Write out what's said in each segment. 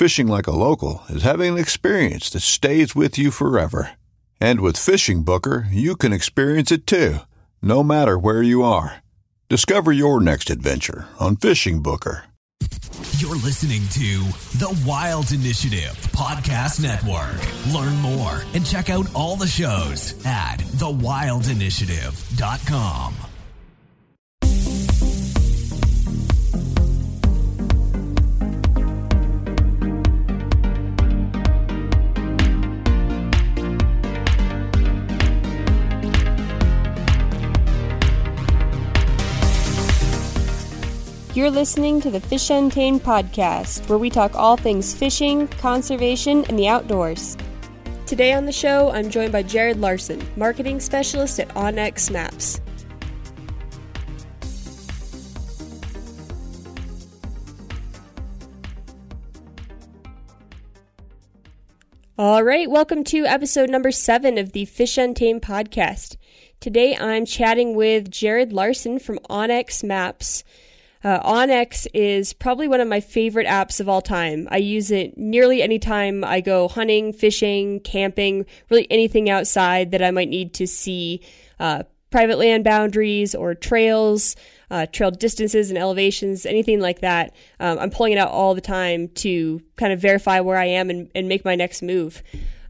Fishing like a local is having an experience that stays with you forever. And with FishingBooker, you can experience it too, no matter where you are. Discover your next adventure on FishingBooker. You're listening to The Wild Initiative Podcast Network. Learn more and check out all the shows at thewildinitiative.com. You're listening to the Fish Untamed podcast, where we talk all things fishing, conservation, and the outdoors. Today on the show, I'm joined by Jared Larsen, marketing specialist at onX Maps. All right, welcome to episode number seven of the Fish Untamed podcast. Today I'm chatting with Jared Larsen from onX Maps. Uh, onX is probably one of my favorite apps of all time. I use it nearly any time I go hunting, fishing, camping, really anything outside that I might need to see uh, private land boundaries or trails, uh, trail distances and elevations, anything like that. Um, I'm pulling it out all the time to kind of verify where I am and, and make my next move.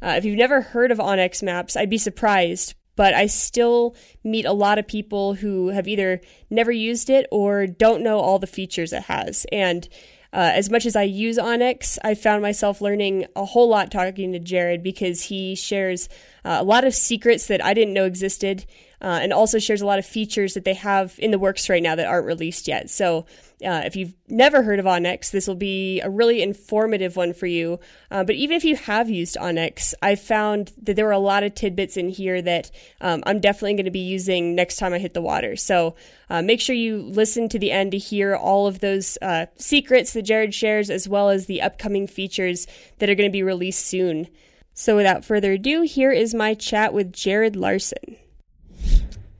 Uh, if you've never heard of onX Maps, I'd be surprised but I still meet a lot of people who have either never used it or don't know all the features it has. And uh, as much as I use onX, I found myself learning a whole lot talking to Jared because he shares uh, a lot of secrets that I didn't know existed uh, and also shares a lot of features that they have in the works right now that aren't released yet. So, uh, if you've never heard of onX, this will be a really informative one for you. Uh, but even if you have used onX, I found that there were a lot of tidbits in here that um, I'm definitely going to be using next time I hit the water. So, uh, make sure you listen to the end to hear all of those uh, secrets that Jared shares, as well as the upcoming features that are going to be released soon. So, without further ado, here is my chat with Jared Larsen.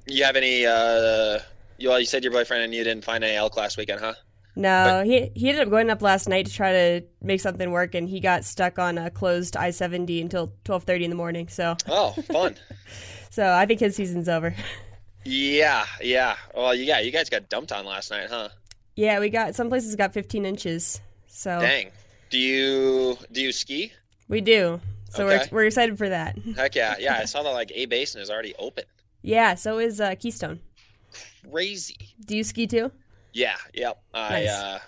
You have any? You, well, you said your boyfriend and you didn't find any elk last weekend, huh? No, but, he he ended up going up last night to try to make something work, and he got stuck on a closed I seventy until twelve thirty in the morning. So oh, fun. so I think his season's over. Yeah, yeah. Well, yeah, you guys got dumped on last night, huh? Yeah, we got some places got fifteen inches. So dang. Do you do you ski? We do. So okay. we're we're excited for that. Heck yeah, yeah. I saw that like A Basin is already open. Yeah, so is uh, Keystone. Crazy. Do you ski too? Yeah, yep. I uh,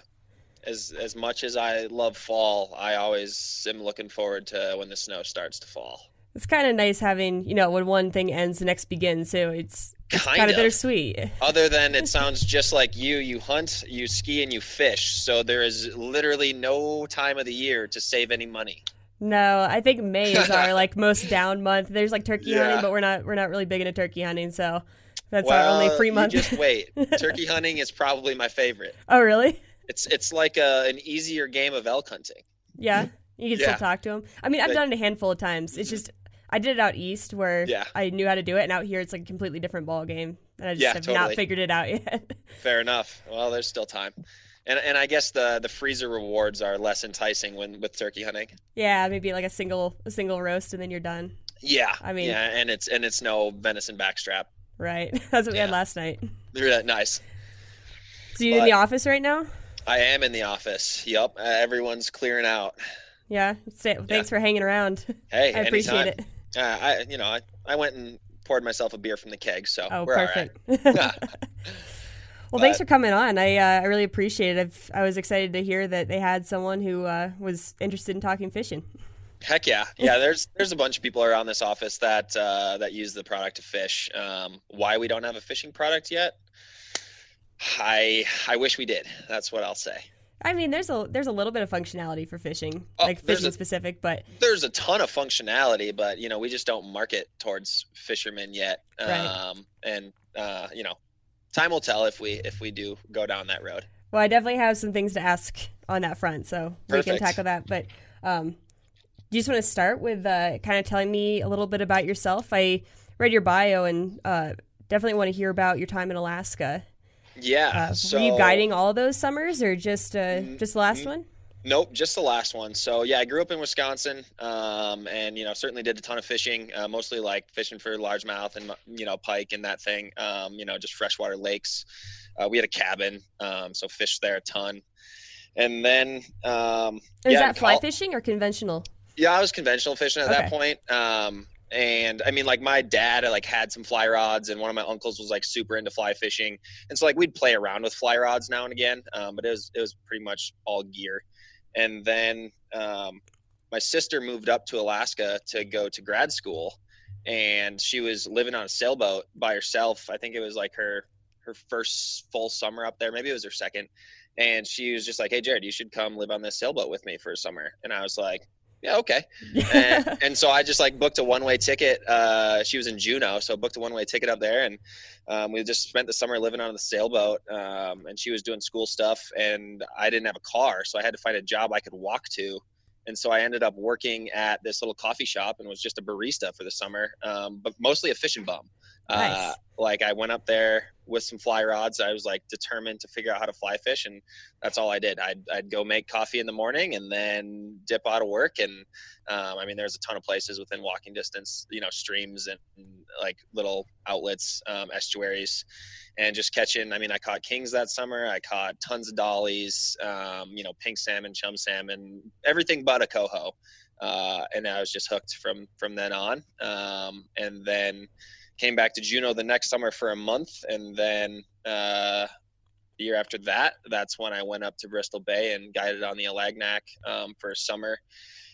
as as much as I love fall, I always am looking forward to when the snow starts to fall. It's kind of nice having you know when one thing ends, the next begins. So it's it's kind, kind of bittersweet. Other than it sounds just like you, you hunt, you ski, and you fish. So there is literally no time of the year to save any money. No, I think May is our like most down month. There's like turkey yeah. hunting, but we're not we're not really big into turkey hunting, so that's well, our only free month. just wait. turkey hunting is probably my favorite. Oh, really? It's it's like a, an easier game of elk hunting. Yeah, you can yeah. still talk to them. I mean, I've done it a handful of times. It's mm-hmm. just I did it out east where Yeah. I knew how to do it, and out here it's like a completely different ball game, and I just Yeah, have totally. not figured it out yet. Fair enough. Well, there's still time. And, and I guess the, the freezer rewards are less enticing when with turkey hunting. yeah, maybe like a single a single roast, and then you're done. Yeah, I mean- yeah, and it's and it's no venison backstrap. Right. That's what we had last night. Really nice. So you in the office right now? I am in the office. Yep, uh, everyone's clearing out. Yeah. Say, thanks for hanging around. Hey, I appreciate anytime. it. Uh, I you know I, I went and poured myself a beer from the keg, so Oh, we're all right. perfect. well, thanks for coming on. I uh, I really appreciate it. I've, I was excited to hear that they had someone who uh, was interested in talking fishing. Heck yeah, yeah. There's there's a bunch of people around this office that uh, that use the product to fish. Um, why we don't have a fishing product yet? I I wish we did. That's what I'll say. I mean, there's a there's a little bit of functionality for fishing, Oh, like fishing a- specific, but There's a ton of functionality, but you know we just don't market towards fishermen yet. Right. Um, and uh, you know, time will tell if we if we do go down that road. well, I definitely have some things to ask on that front, so we can tackle that. But um, do you just want to start with uh, kind of telling me a little bit about yourself? I read your bio and uh, definitely want to hear about your time in Alaska. Yeah. Uh, so were you guiding all those summers, or just uh, Mm, just the last mm. one? Nope, just the last one. So yeah, I grew up in Wisconsin, um, and you know certainly did a ton of fishing, uh, mostly like fishing for largemouth and you know pike and that thing. Um, you know just freshwater lakes. Uh, we had a cabin, um, so fished there a ton. And then um, Is yeah, that fly col- fishing or conventional? Yeah, I was conventional fishing at that point. Um, and I mean, like my dad, like had some fly rods, and one of my uncles was like super into fly fishing, and so like we'd play around with fly rods now and again. Um, but it was it was pretty much all gear. And then um, my sister moved up to Alaska to go to grad school, and she was living on a sailboat by herself. I think it was like her her first full summer up there. Maybe it was her second. And she was just like, "Hey, Jared, you should come live on this sailboat with me for a summer." And I was like, "Yeah, okay." and, and so I just like booked a one way ticket. Uh, she was in Juneau, so booked a one way ticket up there, and um, we just spent the summer living on the sailboat. Um, and she was doing school stuff, and I didn't have a car, so I had to find a job I could walk to. And so I ended up working at this little coffee shop and was just a barista for the summer, um, but mostly a fishing bum. Uh, like I went up there with some fly rods. I was like determined to figure out how to fly fish, and that's all I did. I'd, I'd go make coffee in the morning and then dip out of work. And um, I mean, there's a ton of places within walking distance, you know, streams and, like little outlets, um, estuaries, and just catching. I mean, I caught kings that summer. I caught tons of dollies, um, you know, pink salmon, chum salmon, everything but a coho. Uh, and I was just hooked from from then on. Um, and then came back to Juneau the next summer for a month, and then uh, the year after that, that's when I went up to Bristol Bay and guided on the Alagnak um, for a summer,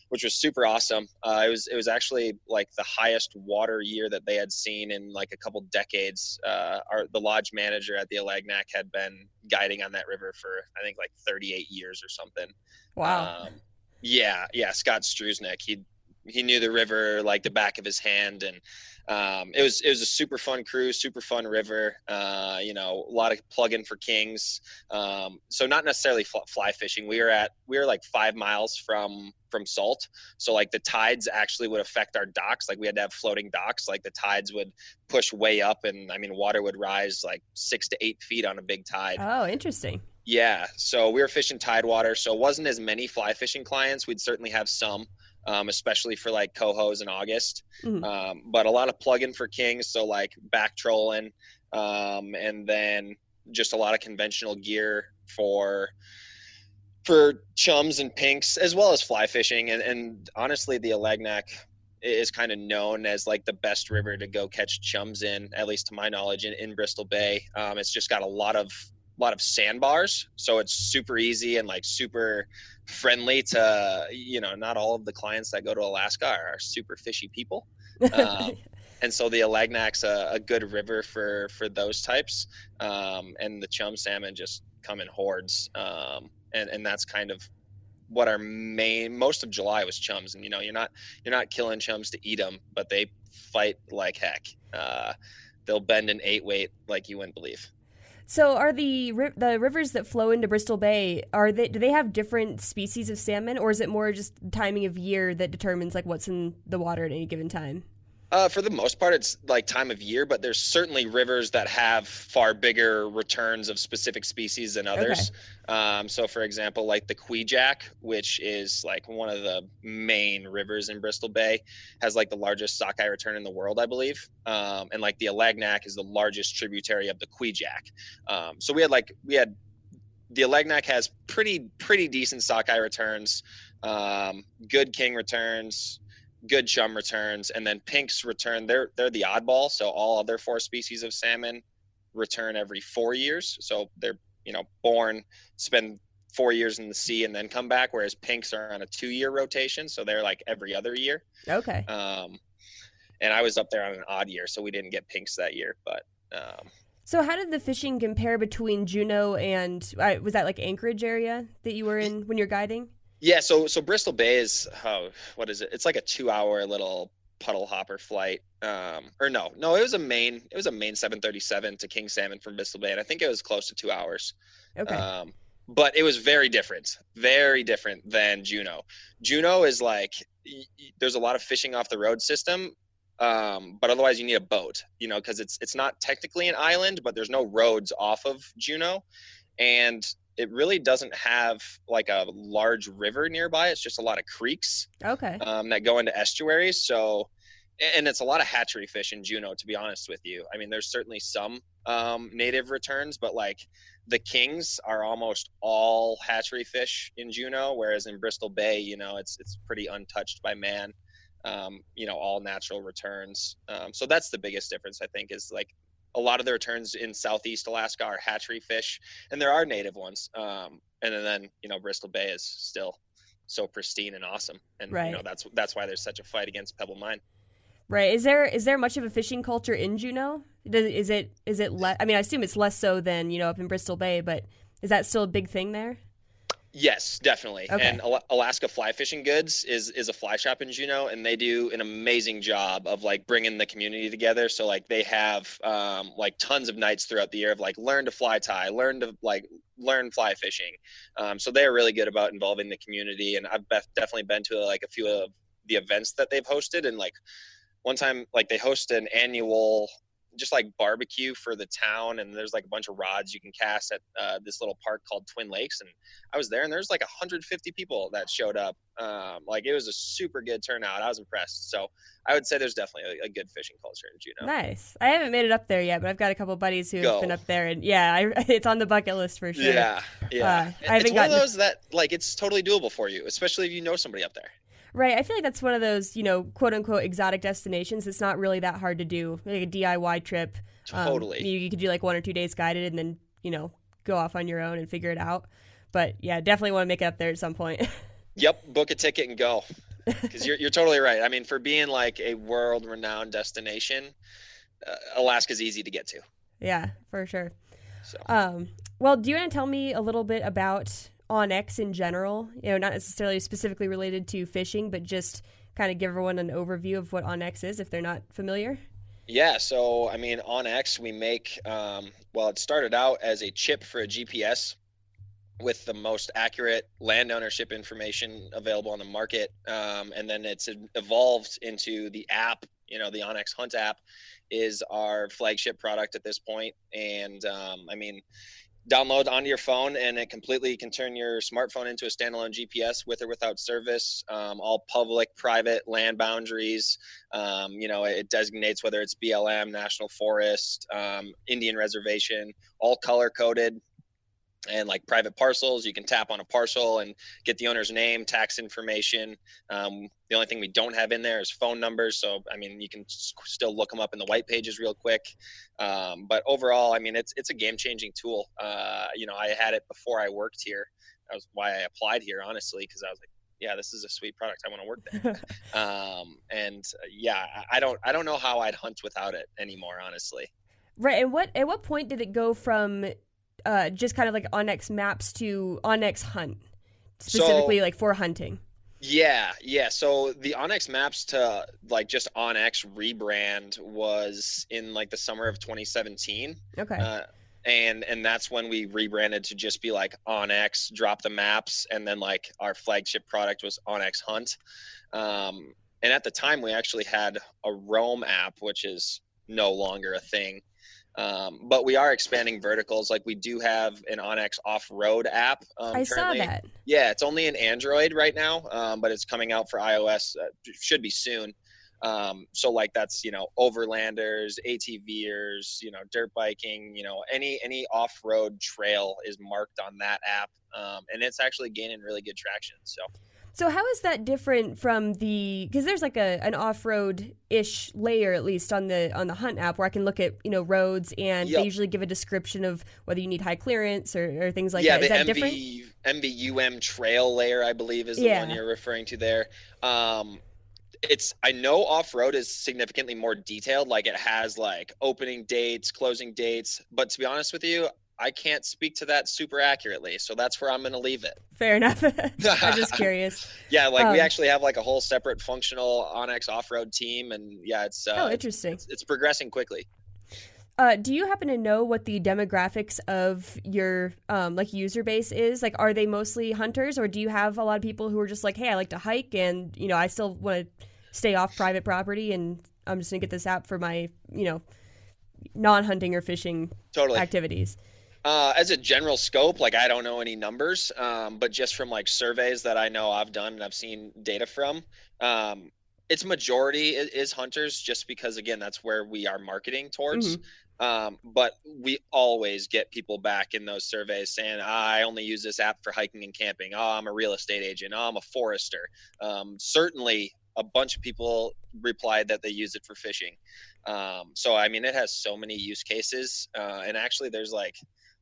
which was super awesome. Uh, it was it was actually like the highest water year that they had seen in like a couple decades. Uh, our the lodge manager at the Alagnak had been guiding on that river for I think like 38 years or something. wow. Um, yeah, yeah, Scott Struznik. He he knew the river like the back of his hand, and um, it was it was a super fun cruise, super fun river. Uh, you know, a lot of plug-in for kings. Um, so not necessarily fl- fly fishing. We were at we were like five miles from from salt, so like the tides actually would affect our docks. Like we had to have floating docks. Like the tides would push way up, and I mean water would rise like six to eight feet on a big tide. oh, interesting. Yeah, so we were fishing tidewater, so it wasn't as many fly fishing clients. We'd certainly have some, um, especially for like cohos in August. Mhm. Um, but a lot of plug-in for kings, so like back trolling, um, and then just a lot of conventional gear for for chums and pinks, as well as fly fishing. And, and honestly, the Alagnak is kind of known as like the best river to go catch chums in, at least to my knowledge, in, in Bristol Bay. Um, it's just got a lot of lot of sandbars, so it's super easy and like super friendly to you know. Not all of the clients that go to Alaska are, are super fishy people, um, and so the Alagnak's a, a good river for for those types. Um, and the chum salmon just come in hordes, um, and and that's kind of what our main most of July was chums. And you know, you're not you're not killing chums to eat them, but they fight like heck. Uh, they'll bend an eight weight like you wouldn't believe. So, are the the rivers that flow into Bristol Bay are they do they have different species of salmon, or is it more just timing of year that determines like what's in the water at any given time? Uh, for the most part, it's like time of year, but there's certainly rivers that have far bigger returns of specific species than others. Um, so, for example, like the Kvichak, which is like one of the main rivers in Bristol Bay, has like the largest sockeye return in the world, I believe. Um, and like the Alagnak is the largest tributary of the Kvichak. Um, so we had like we had the Alagnak has pretty pretty decent sockeye returns, um, good king returns good chum returns, and then pinks return. They're they're the oddball. So all other four species of salmon return every four years. So they're you know born, spend four years in the sea, and then come back. Whereas pinks are on a two year rotation, so they're like every other year. Okay. Um, and I was up there on an odd year, so we didn't get pinks that year, but. Um, so how did the fishing compare between Juneau and uh, was that like Anchorage area that you were in when you're guiding? Yeah, so so Bristol Bay is oh, what is it? It's like a two hour little puddle hopper flight. Um, or no, no, it was a main it was a main 737 to King Salmon from Bristol Bay, and I think it was close to two hours. Okay. Um, but it was very different, very different than Juneau. Juneau is like y- y- there's a lot of fishing off the road system, um, but otherwise you need a boat, you know, because it's it's not technically an island, but there's no roads off of Juneau, and it really doesn't have like a large river nearby. It's just a lot of creeks okay. um, that go into estuaries. So, and it's a lot of hatchery fish in Juneau, to be honest with you. I mean, there's certainly some um, native returns, but like the kings are almost all hatchery fish in Juneau, whereas in Bristol Bay, you know, it's it's pretty untouched by man. Um, you know, all natural returns. Um, so that's the biggest difference, I think, is like a lot of the returns in Southeast Alaska are hatchery fish, and there are native ones. Um, and then you know, Bristol Bay is still so pristine and awesome, and Right. you know that's that's why there's such a fight against Pebble Mine. Right. Is there is there much of a fishing culture in Juneau? Does, is it is it less? I mean, I assume it's less so than you know up in Bristol Bay, but is that still a big thing there? Yes, definitely. Okay. And Alaska Fly Fishing Goods is is a fly shop in Juneau, and they do an amazing job of like bringing the community together. So like they have um, like tons of nights throughout the year of like learn to fly tie, learn to like learn fly fishing. Um, so they are really good about involving the community, and I've bef- definitely been to like a few of the events that they've hosted, and like one time like they host an annual just like barbecue for the town and there's like a bunch of rods you can cast at uh, this little park called twin lakes and i was there and there's like 150 people that showed up um, like it was a super good turnout i was impressed so i would say there's definitely a, a good fishing culture in juneau Nice. I haven't made it up there yet, but I've got a couple buddies who've Go. been up there, and yeah, I, it's on the bucket list for sure. yeah yeah Uh, I it's haven't one gotten- of those that like it's totally doable for you especially if you know somebody up there Right. I feel like that's one of those, you know, quote unquote exotic destinations. It's not really that hard to do, like a DIY trip. Um, Totally. you, you could do like one or two days guided and then, you know, go off on your own and figure it out. But yeah, definitely want to make it up there at some point. Yep, book a ticket and go. Because you're you're totally right. I mean, for being like a world renowned destination, uh, Alaska's easy to get to. yeah, for sure. So Um, well, do you want to tell me a little bit about OnX in general? You know, not necessarily specifically related to fishing, but just kind of give everyone an overview of what OnX is if they're not familiar. yeah, so I mean, on X we make um, well, it started out as a chip for a GPS with the most accurate land ownership information available on the market, um, and then it's evolved into the app. You know, the onX Hunt app is our flagship product at this point, and um, I mean, download onto your phone and it completely can turn your smartphone into a standalone GPS with or without service. Um, all public, private land boundaries. Um, you know, it designates whether it's BLM, National Forest, um, Indian Reservation, all color coded. And like private parcels, you can tap on a parcel and get the owner's name, tax information. Um, the only thing we don't have in there is phone numbers. So, I mean, you can still look them up in the white pages real quick. Um, but overall, I mean, it's it's a game changing tool. Uh, you know, I had it before I worked here. That was why I applied here, honestly, because I was like, yeah, this is a sweet product. I want to work there. um, and uh, yeah, I- I don't I don't know how I'd hunt without it anymore, honestly. Right. And what at what point did it go from uh, just kind of like onX maps to onX Hunt, specifically like for hunting? Yeah, yeah. So the onX Maps to like just onX rebrand was in like the summer of 2017. Okay. Uh, and and that's when we rebranded to just be like onX, drop the maps, and then like our flagship product was onX Hunt. Um, and at the time, we actually had a Roam app, which is no longer a thing. Um, but we are expanding verticals. Like we do have an onX off-road app. Um, I saw that. Yeah, it's only in Android right now, um, but it's coming out for iOS. Uh, should be soon. Um, so like that's you know overlanders, ATVers, you know dirt biking, you know any any off-road trail is marked on that app, um, and it's actually gaining really good traction. So. So how is that different from the because there's like a an off road ish layer at least on the on the Hunt app where I can look at you know roads and yep. they usually give a description of whether you need high clearance or, or things like yeah, that. Is that MV, different? MVUM trail layer I believe is the yeah. one you're referring to there. Um, it's I know off road is significantly more detailed. Like it has like opening dates, closing dates. But to be honest with you, I can't speak to that super accurately, so that's where I'm going to leave it. Fair enough. I'm just curious. yeah, like um, we actually have like a whole separate functional onX off-road team, and yeah, it's uh, oh interesting. It's, it's progressing quickly. Uh, do you happen to know what the demographics of your um, like user base is? Like, are they mostly hunters, or do you have a lot of people who are just like, "Hey, I like to hike, and you know, I still want to stay off private property, and I'm just gonna get this app for my you know non-hunting or fishing totally. activities." Uh, as a general scope, like I don't know any numbers, um, but just from like surveys that I know I've done and I've seen data from, um, its majority is, is, hunters, just because again that's where we are marketing towards. Mm-hmm. Um, but we always get people back in those surveys saying, I only use this app for hiking and camping. Oh, I'm a real estate agent. Oh, I'm a forester. Um, certainly, a bunch of people replied that they use it for fishing. Um, so, I mean, it has so many use cases. Uh, and actually, there's like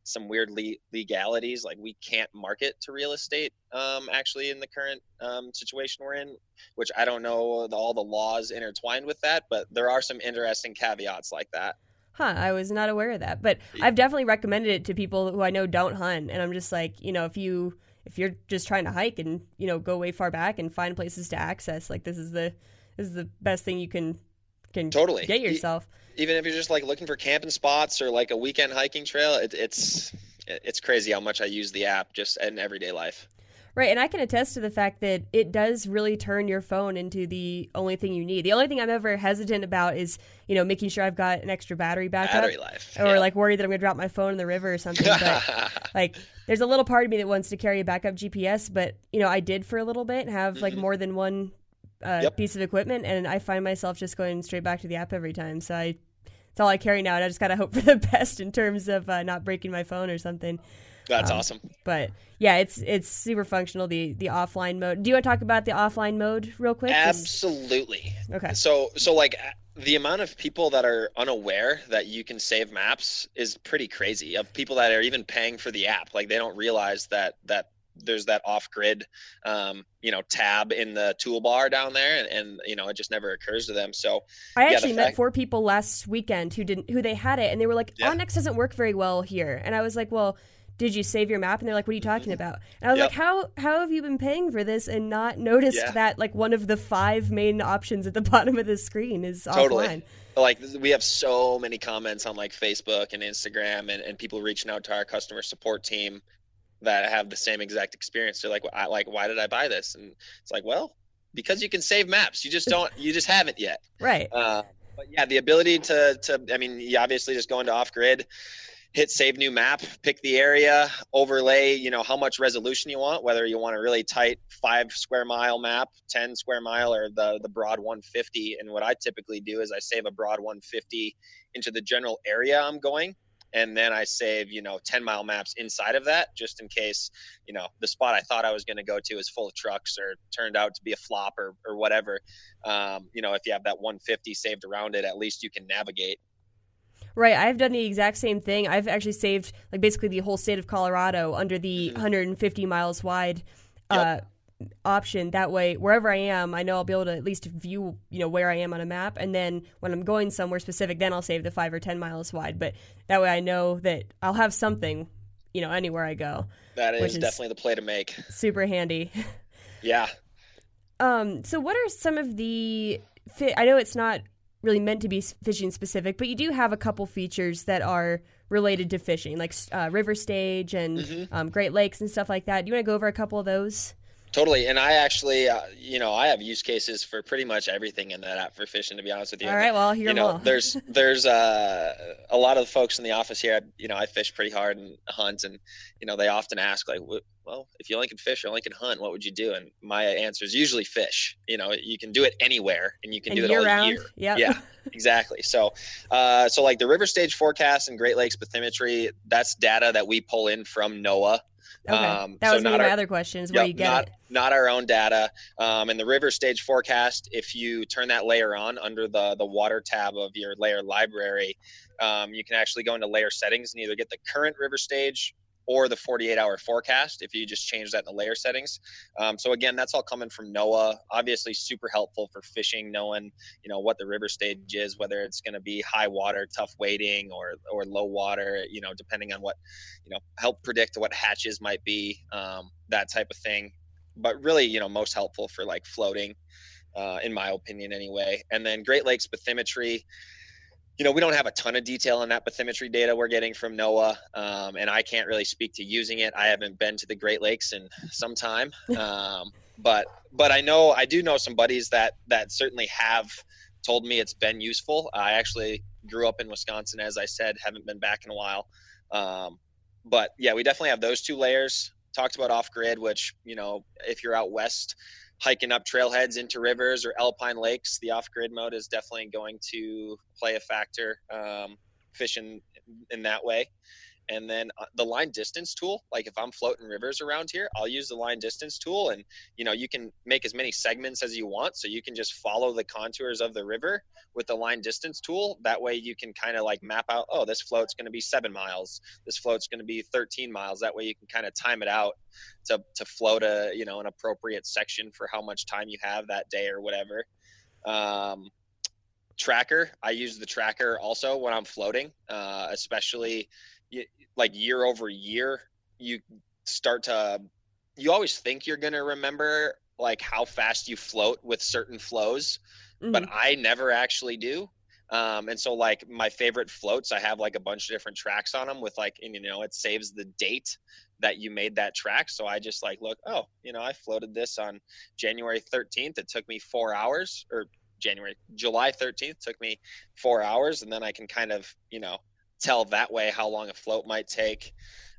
some weird le- legalities like we can't market to real estate um, actually in the current um, situation we're in which i don't know the, all the laws intertwined with that but there are some interesting caveats like that. Huh i was not aware of that but i've definitely recommended it to people who i know don't hunt and i'm just like you know if you if you're just trying to hike and you know go way far back and find places to access like this is the this is the best thing you can can totally. get yourself even if you're just like looking for camping spots or like a weekend hiking trail, it, it's it's crazy how much I use the app just in everyday life. Right, and I can attest to the fact that it does really turn your phone into the only thing you need. The only thing I'm ever hesitant about is, you know, making sure I've got an extra battery backup, battery life, or yeah. like worried that I'm going to drop my phone in the river or something. But like, there's a little part of me that wants to carry a backup GPS, but you know, I did for a little bit have mm-hmm. like more than one uh, yep. piece of equipment, and I find myself just going straight back to the app every time. So I it's all I carry now, and I just gotta hope for the best in terms of uh, not breaking my phone or something. That's um, awesome. But yeah, it's it's super functional. The the offline mode. Do you want to talk about the offline mode real quick? Absolutely. Okay. So so like the amount of people that are unaware that you can save maps is pretty crazy. Of people that are even paying for the app, like they don't realize that that there's that off grid, um, you know, tab in the toolbar down there, and, and, you know, it just never occurs to them. So I actually yeah, met four people last weekend who didn't, who they had it, and they were like, yeah. onX doesn't work very well here, and I was like, well. Did you save your map? And they're like, "What are you talking mm-hmm. about?" And I was yep. like, "How how have you been paying for this and not noticed yeah. that like one of the five main options at the bottom of the screen is totally. offline?" like we have so many comments on like facebook and instagram and, and people reaching out to our customer support team that have the same exact experience. They're like, I, like, why did I buy this? And it's like, well, because you can save maps. You just don't, you just haven't yet. Right. Uh, but yeah, the ability to, to, I mean, you obviously just go into off grid, hit save new map, pick the area, overlay, you know, how much resolution you want, whether you want a really tight five square mile map, 10 square mile, or the, the broad 150. And what I typically do is I save a broad 150 into the general area I'm going and then I save you know 10 mile maps inside of that just in case you know the spot I thought I was going to go to is full of trucks or turned out to be a flop or or whatever. Um, you know if you have that 150 saved around it, at least you can navigate. Right, I've done the exact same thing. I've actually saved like basically the whole state of Colorado under the mm-hmm. 150 miles wide. Yep. Uh, option that way wherever i am i know i'll be able to at least view you know where i am on a map and then when i'm going somewhere specific then i'll save the five or ten miles wide but that way i know that i'll have something you know anywhere i go that is, is definitely the play to make super handy yeah um so what are some of the i know it's not really meant to be fishing specific, but you do have a couple features that are related to fishing, like uh, River Stage and mm-hmm. um, Great Lakes and stuff like that. Do you want to go over a couple of those? Totally, and I actually, uh, you know, I have use cases for pretty much everything in that app for fishing. To be honest with you, all right. Well, here you know, there's there's uh, a lot of folks in the office here. You know, I fish pretty hard and hunt, and you know, they often ask like, well, if you only can fish or only can hunt, what would you do? And my answer is usually fish. You know, you can do it anywhere, and you can and do it all round. year. Yep. Yeah, exactly. So, uh, so like the river stage forecast and Great Lakes bathymetry, that's data that we pull in from NOAA. Okay. Um, that was so one of my other questions. Where yep, you get not, it? Not our own data. Um, and the river stage forecast, if you turn that layer on under the the water tab of your layer library, um, you can actually go into layer settings and either get the current river stage or the 48 hour forecast if you just change that in the layer settings. Um, so again, that's all coming from NOAA. Obviously, super helpful for fishing, knowing you know what the river stage is, whether it's going to be high water, tough wading, or or low water. You know, depending on what you know, help predict what hatches might be, um, that type of thing. But really, you know, most helpful for like floating, uh, in my opinion, anyway. And then Great Lakes bathymetry you know, we don't have a ton of detail on that bathymetry data we're getting from NOAA, um, and I can't really speak to using it. I haven't been to the Great Lakes in some time, um, but but I know I do know some buddies that that certainly have told me it's been useful. I actually grew up in Wisconsin, as I said, haven't been back in a while, um, but yeah, we definitely have those two layers. Talked about off grid, which you know, if you're out west hiking up trailheads into rivers or alpine lakes, the off grid mode is definitely going to play a factor um, fishing in that way. And then uh, the line distance tool, like if I'm floating rivers around here, I'll use the line distance tool and you know, you can make as many segments as you want. So you can just follow the contours of the river with the line distance tool. That way you can kind of like map out, oh, this float's going to be seven miles. This float's going to be 13 miles. That way you can kind of time it out to, to float a, you know, an appropriate section for how much time you have that day or whatever. Um, tracker, I use the tracker also when I'm floating, uh, especially like year over year, you start to you always think you're going to remember like how fast you float with certain flows, mm-hmm. but I never actually do. Um, and so like my favorite floats, I have like a bunch of different tracks on them with like, and you know, it saves the date that you made that track. So I just like, look, oh, you know, I floated this on January 13th. It took me four hours or January, July 13th took me four hours. And then I can kind of, you know, tell that way how long a float might take.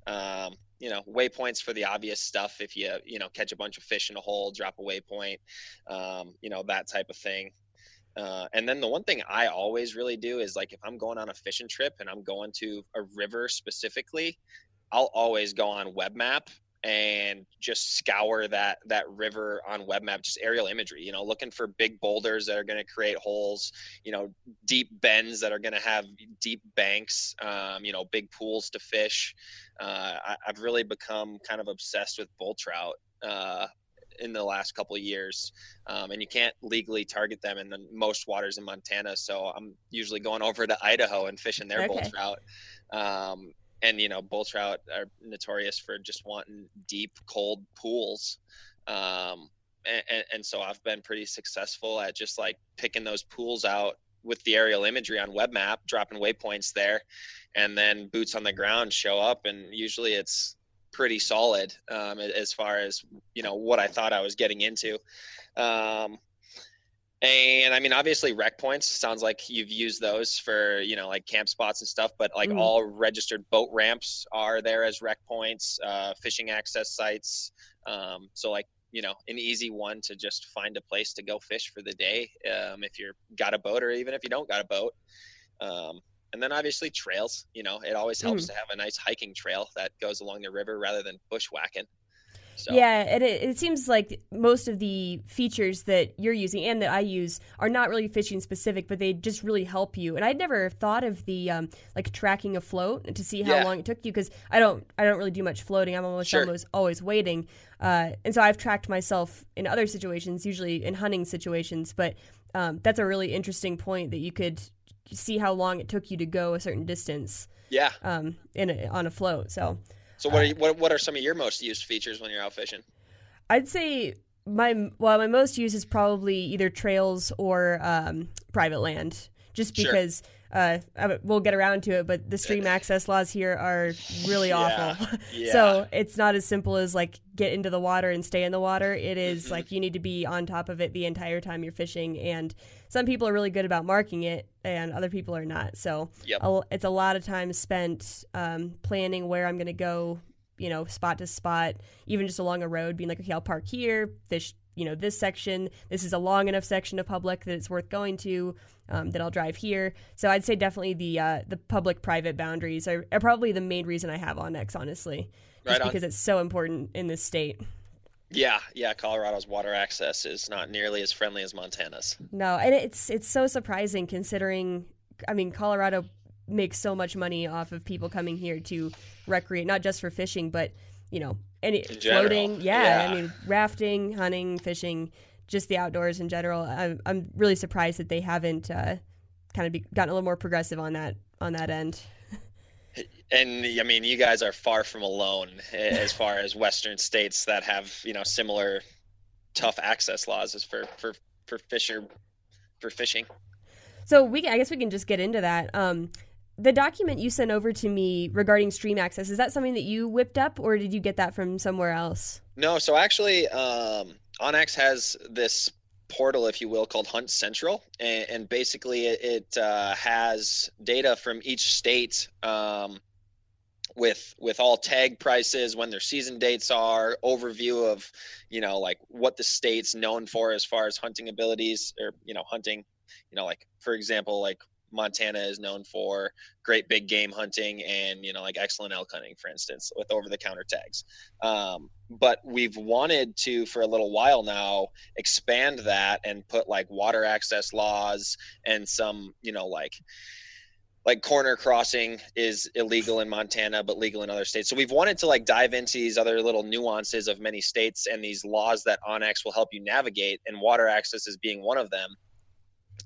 Um, you know, waypoints for the obvious stuff. If you, you know, catch a bunch of fish in a hole, drop a waypoint, um, you know, that type of thing. Uh, and then the one thing I always really do is like if I'm going on a fishing trip and I'm going to a river specifically, I'll always go on web map and just scour that that river on web map just aerial imagery you know looking for big boulders that are going to create holes you know deep bends that are going to have deep banks um, you know big pools to fish. Uh, I, have really become kind of obsessed with bull trout uh, in the last couple of years. Um, and you can't legally target them in the most waters in montana so i'm usually going over to idaho and fishing their okay. bull trout. Um, and you know bull trout are notorious for just wanting deep cold pools. Um, and, and, so i've been pretty successful at just like picking those pools out with the aerial imagery on web map dropping waypoints there and then boots on the ground show up and usually it's pretty solid um, as far as you know what i thought i was getting into. Um, and I mean, obviously, rec points sounds like you've used those for you know like camp spots and stuff. But like mm. all registered boat ramps are there as rec points, uh, fishing access sites. Um, so like you know, an easy one to just find a place to go fish for the day um, if you're got a boat or even if you don't got a boat. Um, and then obviously trails. You know, it always helps mm. to have a nice hiking trail that goes along the river rather than bushwhacking. So. Yeah, and it, it, seems like most of the features that you're using and that I use are not really fishing specific, but they just really help you. And I'd never thought of the um, like tracking a float to see how yeah. long it took you because I don't I don't really do much floating. I'm almost sure. almost always waiting, uh, and so I've tracked myself in other situations, usually in hunting situations. But um, that's a really interesting point that you could see how long it took you to go a certain distance. Yeah. Um, in a, on a float. So. So what are you, what what are some of your most used features when you're out fishing? I'd say my well, my most use is probably either trails or um, private land, just Sure. Uh, we'll get around to it. But the stream access laws here are really Yeah. awful. Yeah. so it's not as simple as like get into the water and stay in the water. It is Mm-hmm. like you need to be on top of it the entire time you're fishing, and some people are really good about marking it, and other people are not. So Yep. it's a lot of time spent um, planning where I'm going to go, you know, spot to spot, even just along a road, being like, okay, I'll park here, fish, you know, this section. This is a long enough section of public that it's worth going to. Um, that I'll drive here. So I'd say definitely the uh, the public private boundaries are, are probably the main reason I have onX, honestly, just Right because it's so important in this state. Yeah, yeah. Colorado's water access is not nearly as friendly as Montana's. No, and it's it's so surprising considering I mean Colorado makes so much money off of people coming here to recreate not just for fishing but you know any In floating yeah, yeah. I mean rafting, hunting, fishing, just the outdoors in general. I'm I'm really surprised that they haven't uh, kind of be, gotten a little more progressive on that on that end. And I mean, you guys are far from alone as far as Western states that have you know similar tough access laws as for for for fisher for fishing. So we, I guess we can just get into that. Um, the document you sent over to me regarding stream access is that something that you whipped up, or did you get that from somewhere else? No, so actually, um, onX has this portal, if you will, called Hunt Central, and, and basically it, it uh, has data from each state um, with with all tag prices, when their season dates are, overview of you know like what the state's known for as far as hunting abilities or you know hunting, you know like for example like Montana is known for great big game hunting and you know like excellent elk hunting, for instance, with over the counter tags. Um, but we've wanted to for a little while now expand that and put like water access laws and some you know like like corner crossing is illegal in Montana but legal in other states. So we've wanted to like dive into these other little nuances of many states and these laws that onX will help you navigate and water access is being one of them.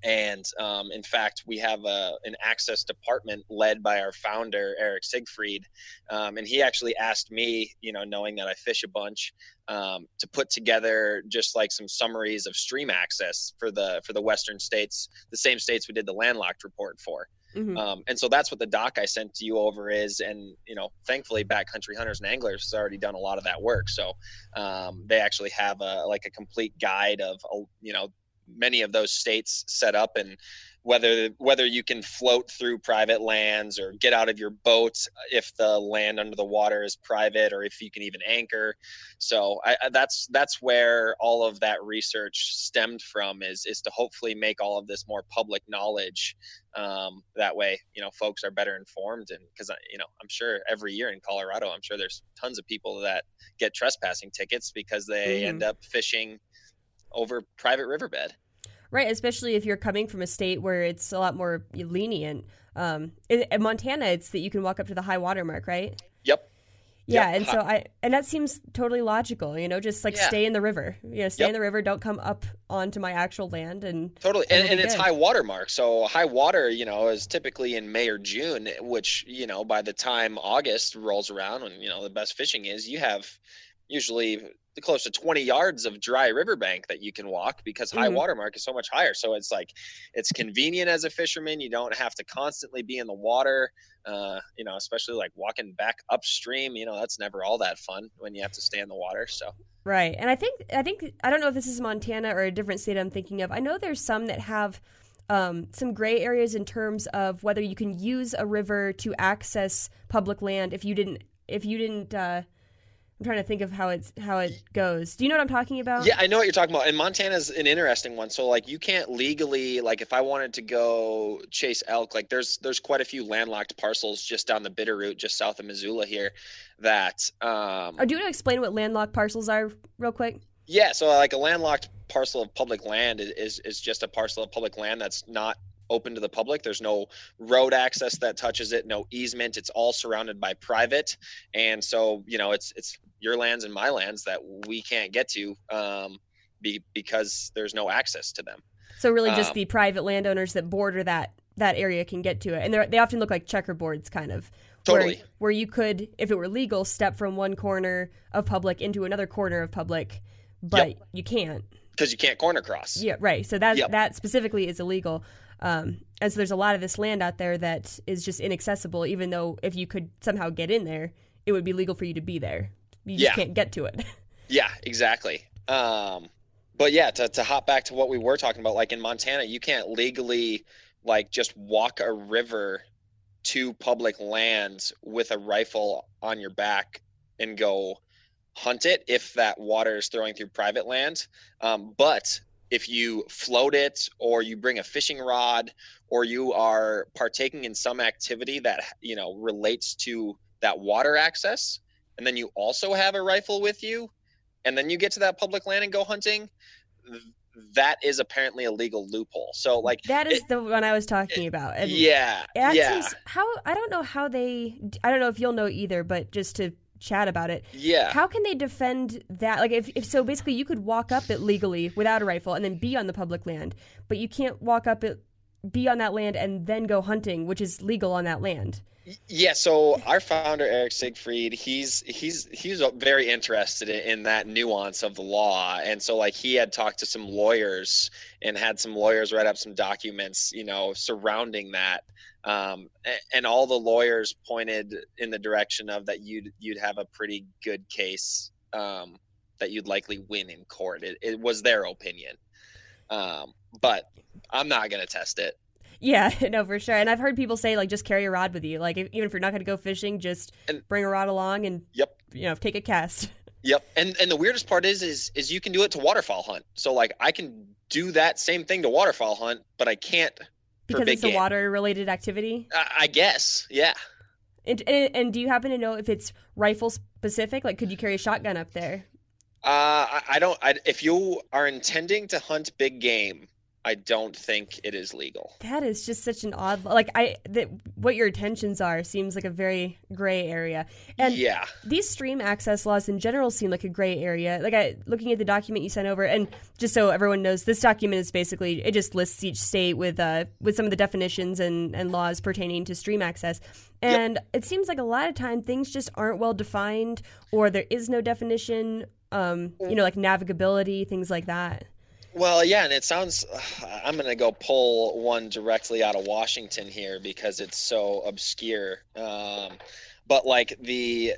And um, in fact, we have a, an access department led by our founder, Eric Siegfried. Um, and he actually asked me, you know, knowing that I fish a bunch, um, to put together just like some summaries of stream access for the for the western states, the same states we did the landlocked report for. Mhm. Um, and so that's what the doc I sent to you over is. And, you know, thankfully Backcountry Hunters and Anglers has already done a lot of that work. So um, they actually have a, like a complete guide of, you know, many of those states set up and whether whether you can float through private lands or get out of your boat if the land under the water is private or if you can even anchor so I, that's that's where all of that research stemmed from is is to hopefully make all of this more public knowledge um, that way you know folks are better informed and because you know i'm sure every year in colorado i'm sure there's tons of people that get trespassing tickets because they Mhm. end up fishing over private riverbed Right, especially if you're coming from a state where it's a lot more lenient. Um, in, in Montana, it's that you can walk up to the high water mark, right? yep Yeah, Yep. and so I and that seems totally logical. You know, just like Yeah. stay in the river. You know, stay in the river. Don't come up onto my actual land. And Totally, And and, and it's high water mark. So high water, you know, is typically in May or June, which you know by the time August rolls around, when you know the best fishing is, you have usually close to 20 yards of dry riverbank that you can walk because high Mhm. water mark is so much higher. So it's like it's convenient as a fisherman. You don't have to constantly be in the water. Uh, you know, especially like walking back upstream. You know, that's never all that fun when you have to stay in the water. So right, and I think I think I don't know if this is Montana or a different state I'm thinking of. I know there's some that have. Um, some gray areas in terms of whether you can use a river to access public land if you didn't if you didn't uh, I'm trying to think of how it's how it goes. Do you know what I'm talking about? Yeah, I know what you're talking about. And Montana's an interesting one. So like you can't legally like if I wanted to go chase elk, like there's there's quite a few landlocked parcels just down the Bitterroot, just south of Missoula here that um Oh, do you want to explain what landlocked parcels are real quick? yeah, so like a landlocked parcel of public land is is, is just a parcel of public land that's not open to the public. There's no road access that touches it, no easement. It's all surrounded by private, and so you know it's it's your lands and my lands that we can't get to um, be, because there's no access to them. So really, just Um, the private landowners that border that that area can get to it, and they they often look like checkerboards, kind of. Totally. Where, where you could, if it were legal, step from one corner of public into another corner of public, but Yep. you can't. because you can't corner cross. Yeah, right. So that Yep. that specifically is illegal. Um, and so there's a lot of this land out there that is just inaccessible. Even though if you could somehow get in there, it would be legal for you to be there. You just Yeah. can't get to it. Yeah, exactly. Um, but yeah, to, to hop back to what we were talking about, like in Montana, you can't legally like just walk a river to public lands with a rifle on your back and go hunt it if that water is throwing through private land. Um, but if you float it or you bring a fishing rod or you are partaking in some activity that you know relates to that water access and then you also have a rifle with you and then you get to that public land and go hunting that is apparently a legal loophole so like that is it- the one I was talking about. And yeah yeah seems- how I don't know how they. I don't know if you'll know either, but just to chat about it. yeah How can they defend that? Like, if, if so, basically, you could walk up it legally without a rifle and then be on the public land, but you can't walk up it, be on that land, and then go hunting, which is legal on that land. Yeah, so our founder Eric Siegfried, he's he's he's very interested in, that nuance of the law, and so like he had talked to some lawyers and had some lawyers write up some documents, you know, surrounding that, um, and all the lawyers pointed in the direction of that you'd you'd have a pretty good case um, that you'd likely win in court. It, it was their opinion, um, but I'm not gonna test it. Yeah, no, for sure. And I've heard people say like just carry a rod with you. Like if, even if you're not going to go fishing, just And- bring a rod along and Yep. you know take a cast. Yep. And and the weirdest part is is is you can do it to waterfowl hunt. So like I can do that same thing to waterfowl hunt, but I can't Because it's a water related activity. I, I guess. Yeah. And, and, and do you happen to know if it's rifle specific? Like, could you carry a shotgun up there? Uh, I, I don't. I, if you are intending to hunt big game, I don't think it is legal. That is just such an odd. Like, I that what your intentions are seems like a very gray area. And yeah. these stream access laws in general seem like a gray area. Like I looking at the document you sent over, and just so everyone knows, this document is basically it just lists each state with uh with some of the definitions and and laws pertaining to stream access. And it seems like a lot of time things just aren't well defined, or there is no definition. Um, you know, like navigability, things like that. Well, yeah, and it sounds. I'm going to go pull one directly out of Washington here because it's so obscure. Um, but like the.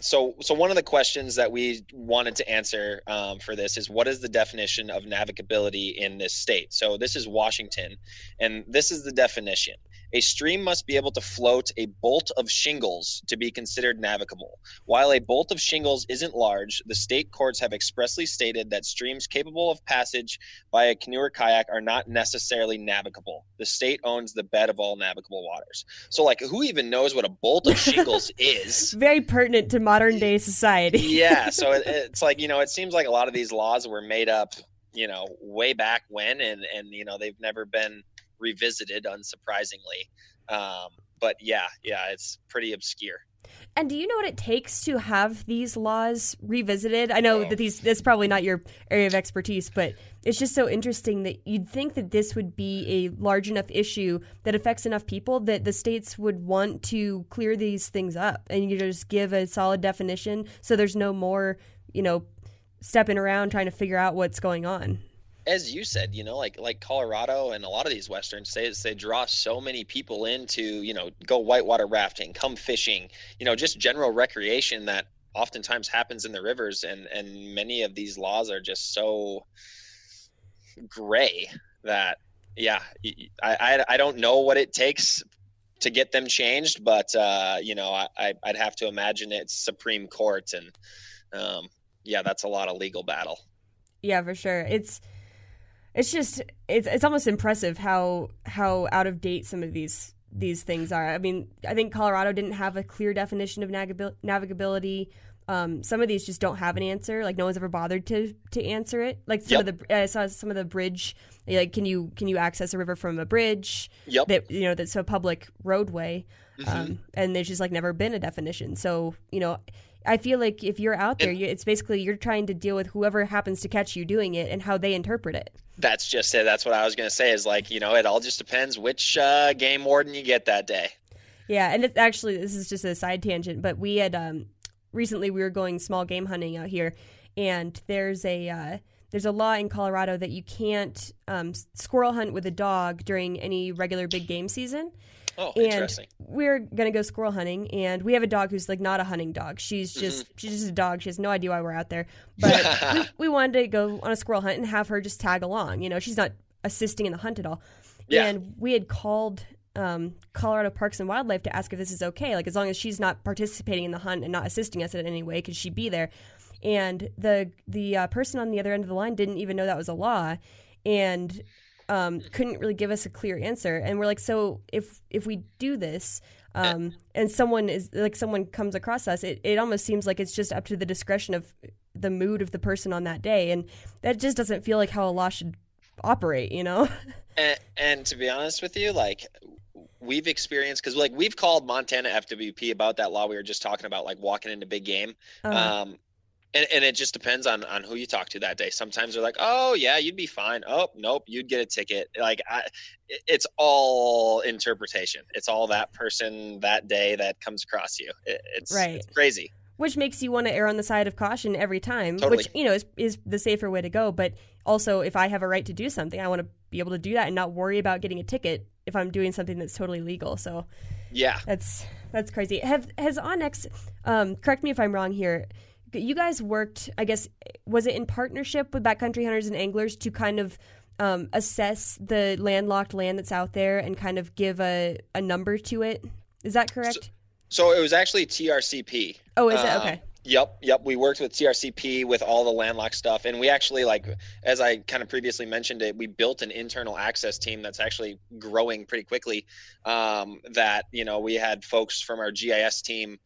So, so one of the questions that we wanted to answer um, for this is what is the definition of navigability in this state? So this is Washington, and this is the definition: a stream must be able to float a bolt of shingles to be considered navigable. While a bolt of shingles isn't large, the state courts have expressly stated that streams capable of passage by a canoe or kayak are not necessarily navigable. The state owns the bed of all navigable waters. So, like, who even knows what a bolt of shingles is? Very pertinent to modern day society. yeah, so it, it's like you know, it seems like a lot of these laws were made up, you know, way back when, and and you know, they've never been revisited, unsurprisingly. Um, but yeah, yeah, it's pretty obscure. And do you know what it takes to have these laws revisited? I know Oh. that these that's probably not your area of expertise, but it's just so interesting that you'd think that this would be a large enough issue that affects enough people that the states would want to clear these things up and you just give a solid definition so there's no more, you know, stepping around trying to figure out what's going on. As you said, you know, like like Colorado and a lot of these western states, they draw so many people into, you know, go whitewater rafting, come fishing, you know, just general recreation that oftentimes happens in the rivers, and and many of these laws are just so gray that yeah, I I don't know what it takes to get them changed, but uh, you know, I I- I'd have to imagine it's Supreme Court, and um, yeah, that's a lot of legal battle. Yeah, for sure. It's it's just it's it's almost impressive how how out of date some of these these things are. I mean, I think Colorado didn't have a clear definition of navigability. Um, some of these just don't have an answer. Like no one's ever bothered to to answer it. Like some Yep. of the I saw some of the bridge. Like can you can you access a river from a bridge Yep. that you know that's a public roadway? Mhm. Um, and there's just like never been a definition. So you know, I feel like if you're out there, you, it's basically you're trying to deal with whoever happens to catch you doing it and how they interpret it. That's just it. That's what I was going to say is like, you know, it all just depends which uh, game warden you get that day. Yeah, and it's actually this is just a side tangent, but we had um recently we were going small game hunting out here and there's a uh, there's a law in Colorado that you can't um, squirrel hunt with a dog during any regular big game season. Oh, and interesting. we're gonna go squirrel hunting, and we have a dog who's like not a hunting dog. She's just she's just a dog. She has no idea why we're out there. But we, we wanted to go on a squirrel hunt and have her just tag along. You know, she's not assisting in the hunt at all. Yeah. And we had called um, Colorado Parks and Wildlife to ask if this is okay. Like as long as she's not participating in the hunt and not assisting us in any way, could she be there? And the the uh, person on the other end of the line didn't even know that was a law, and um, couldn't really give us a clear answer. And we're like, so if if we do this, um, and someone is like someone comes across us, it, it almost seems like it's just up to the discretion of the mood of the person on that day, and that just doesn't feel like how a law should operate. You know? And, and to be honest with you, like we've experienced because like we've called Montana FWP about that law we were just talking about, like walking into big game. Uh, Um, and, and it just depends on on who you talk to that day. Sometimes they're like, "Oh yeah, you'd be fine." Oh nope, you'd get a ticket. Like I, it's all interpretation. It's all that person that day that comes across you. It, it's Right. it's crazy. which makes you want to err on the side of caution every time, Totally. which you know is is the safer way to go. But also, if I have a right to do something, I want to be able to do that and not worry about getting a ticket if I'm doing something that's totally legal. So Yeah. that's that's crazy. Have has onX? Um, correct me if I'm wrong here. You guys worked, I guess, was it in partnership with Backcountry Hunters and Anglers to kind of um, assess the landlocked land that's out there and kind of give a, a number to it? Is that correct? So it was actually TRCP. oh, is it Um, okay? Yep, yep. We worked with TRCP with all the landlocked stuff, and we actually like, as I kind of previously mentioned it, we built an internal access team that's actually growing pretty quickly. Um, that you know, we had folks from our GIS team,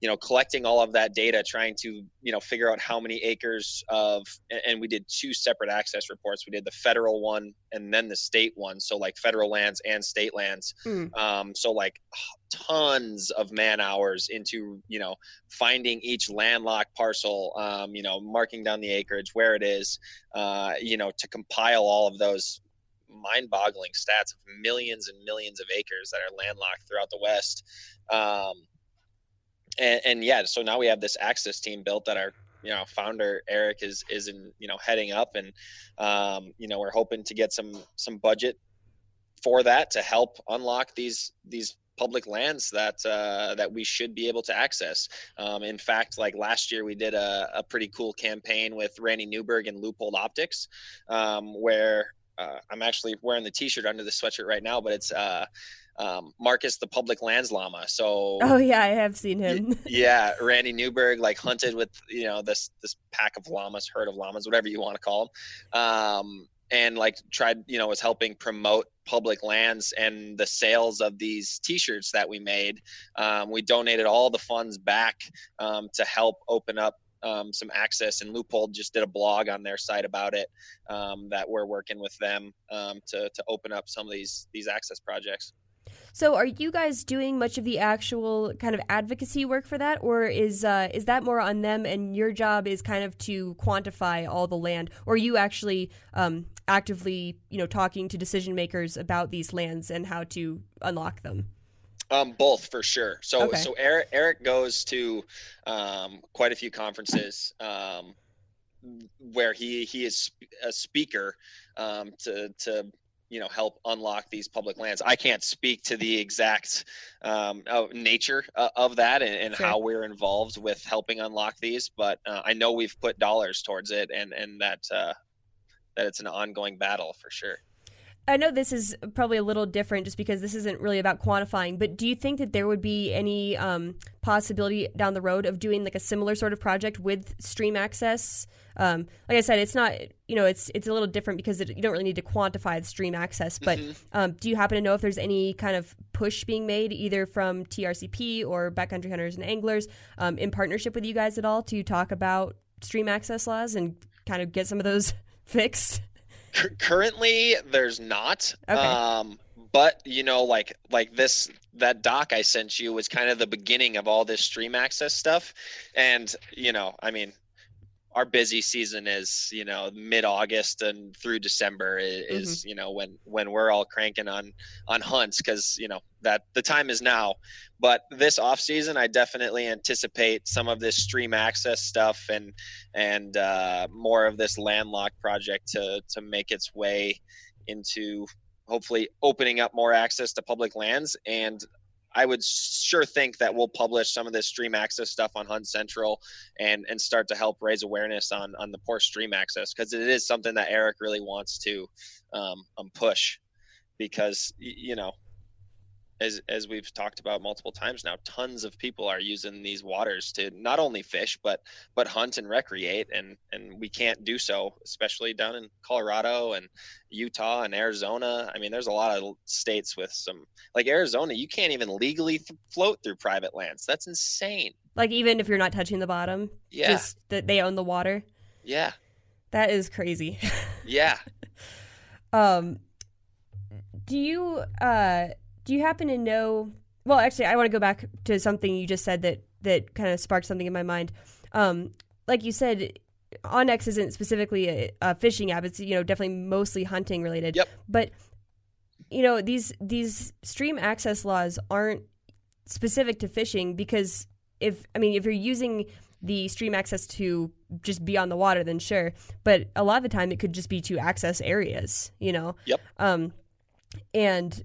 you know, collecting all of that data, trying to you know figure out how many acres of, and- we did two separate access reports. We did the federal one and then the state one, so like federal lands and state lands. Mm. Um, so like tons of man hours into you know finding each landlocked parcel um, you know marking down the acreage where it is uh, you know to compile all of those mind-boggling stats of millions and millions of acres that are landlocked throughout the west um, and, and yeah so now we have this access team built that our you know founder eric is is in you know heading up and um, you know we're hoping to get some some budget for that to help unlock these these public lands that uh, that we should be able to access. Um, in fact, like last year, we did a, a pretty cool campaign with Randy Newberg and Leupold Optics, um, where uh, I'm actually wearing the T-shirt under the sweatshirt right now, but it's uh, um, Marcus the Public Lands Llama. So Oh yeah, I have seen him. yeah, Randy Newberg like hunted with you know this this pack of llamas, herd of llamas, whatever you want to call them, um, and like tried you know was helping promote public lands and the sales of these T-shirts that we made. Um, we donated all the funds back um, to help open up. Um, some access and Leupold just did a blog on their site about it um, that we're working with them um, to, to open up some of these these access projects So, are you guys doing much of the actual kind of advocacy work for that, or is uh, is that more on them, and your job is kind of to quantify all the land, or are you actually um, actively, you know, talking to decision makers about these lands and how to unlock them? Um, both for sure. So Okay. so Eric Eric goes to um, quite a few conferences um, where he he is a speaker um, to to you know help unlock these public lands. I can't speak to the exact um, uh, nature uh, of that and, and Sure. how we're involved with helping unlock these, but uh, I know we've put dollars towards it and and that uh, that it's an ongoing battle for sure. I know this is probably a little different just because this isn't really about quantifying, but do you think that there would be any um, possibility down the road of doing like a similar sort of project with stream access? Um, like I said, it's not, you know, it's it's a little different because it, you don't really need to quantify the stream access. But um, do you happen to know if there's any kind of push being made either from TRCP or Backcountry Hunters and Anglers um, in partnership with you guys at all to talk about stream access laws and kind of get some of those fixed? Cur- currently there's not Okay. um but you know like like this that doc i sent you was kind of the beginning of all this stream access stuff and you know i mean our busy season is you know mid August and through December is, Mm-hmm. you know when when we're all cranking on on hunts because you know that the time is now. But this off season, I definitely anticipate some of this stream access stuff and and uh, more of this landlocked project to to make its way into hopefully opening up more access to public lands and I would sure think that we'll publish some of this stream access stuff on Hunt Central and and start to help raise awareness on on the poor stream access because it is something that Eric really wants to um, um push because you know as as we've talked about multiple times now tons of people are using these waters to not only fish but but hunt and recreate and and we can't do so especially down in Colorado and Utah and Arizona. I mean there's a lot of states with some like Arizona you can't even legally th- float through private lands. That's insane. Like even if you're not touching the bottom, yeah. just that they own the water. yeah. That is crazy. yeah. Um, do you uh do you happen to know? Well, actually, I want to go back to something you just said that that kind of sparked something in my mind. Um, like you said, onX isn't specifically a, a fishing app. It's you know definitely mostly hunting related. Yep. But you know these these stream access laws aren't specific to fishing because if I mean if you're using the stream access to just be on the water, then sure. But a lot of the time, it could just be to access areas. You know. Yep. Um, and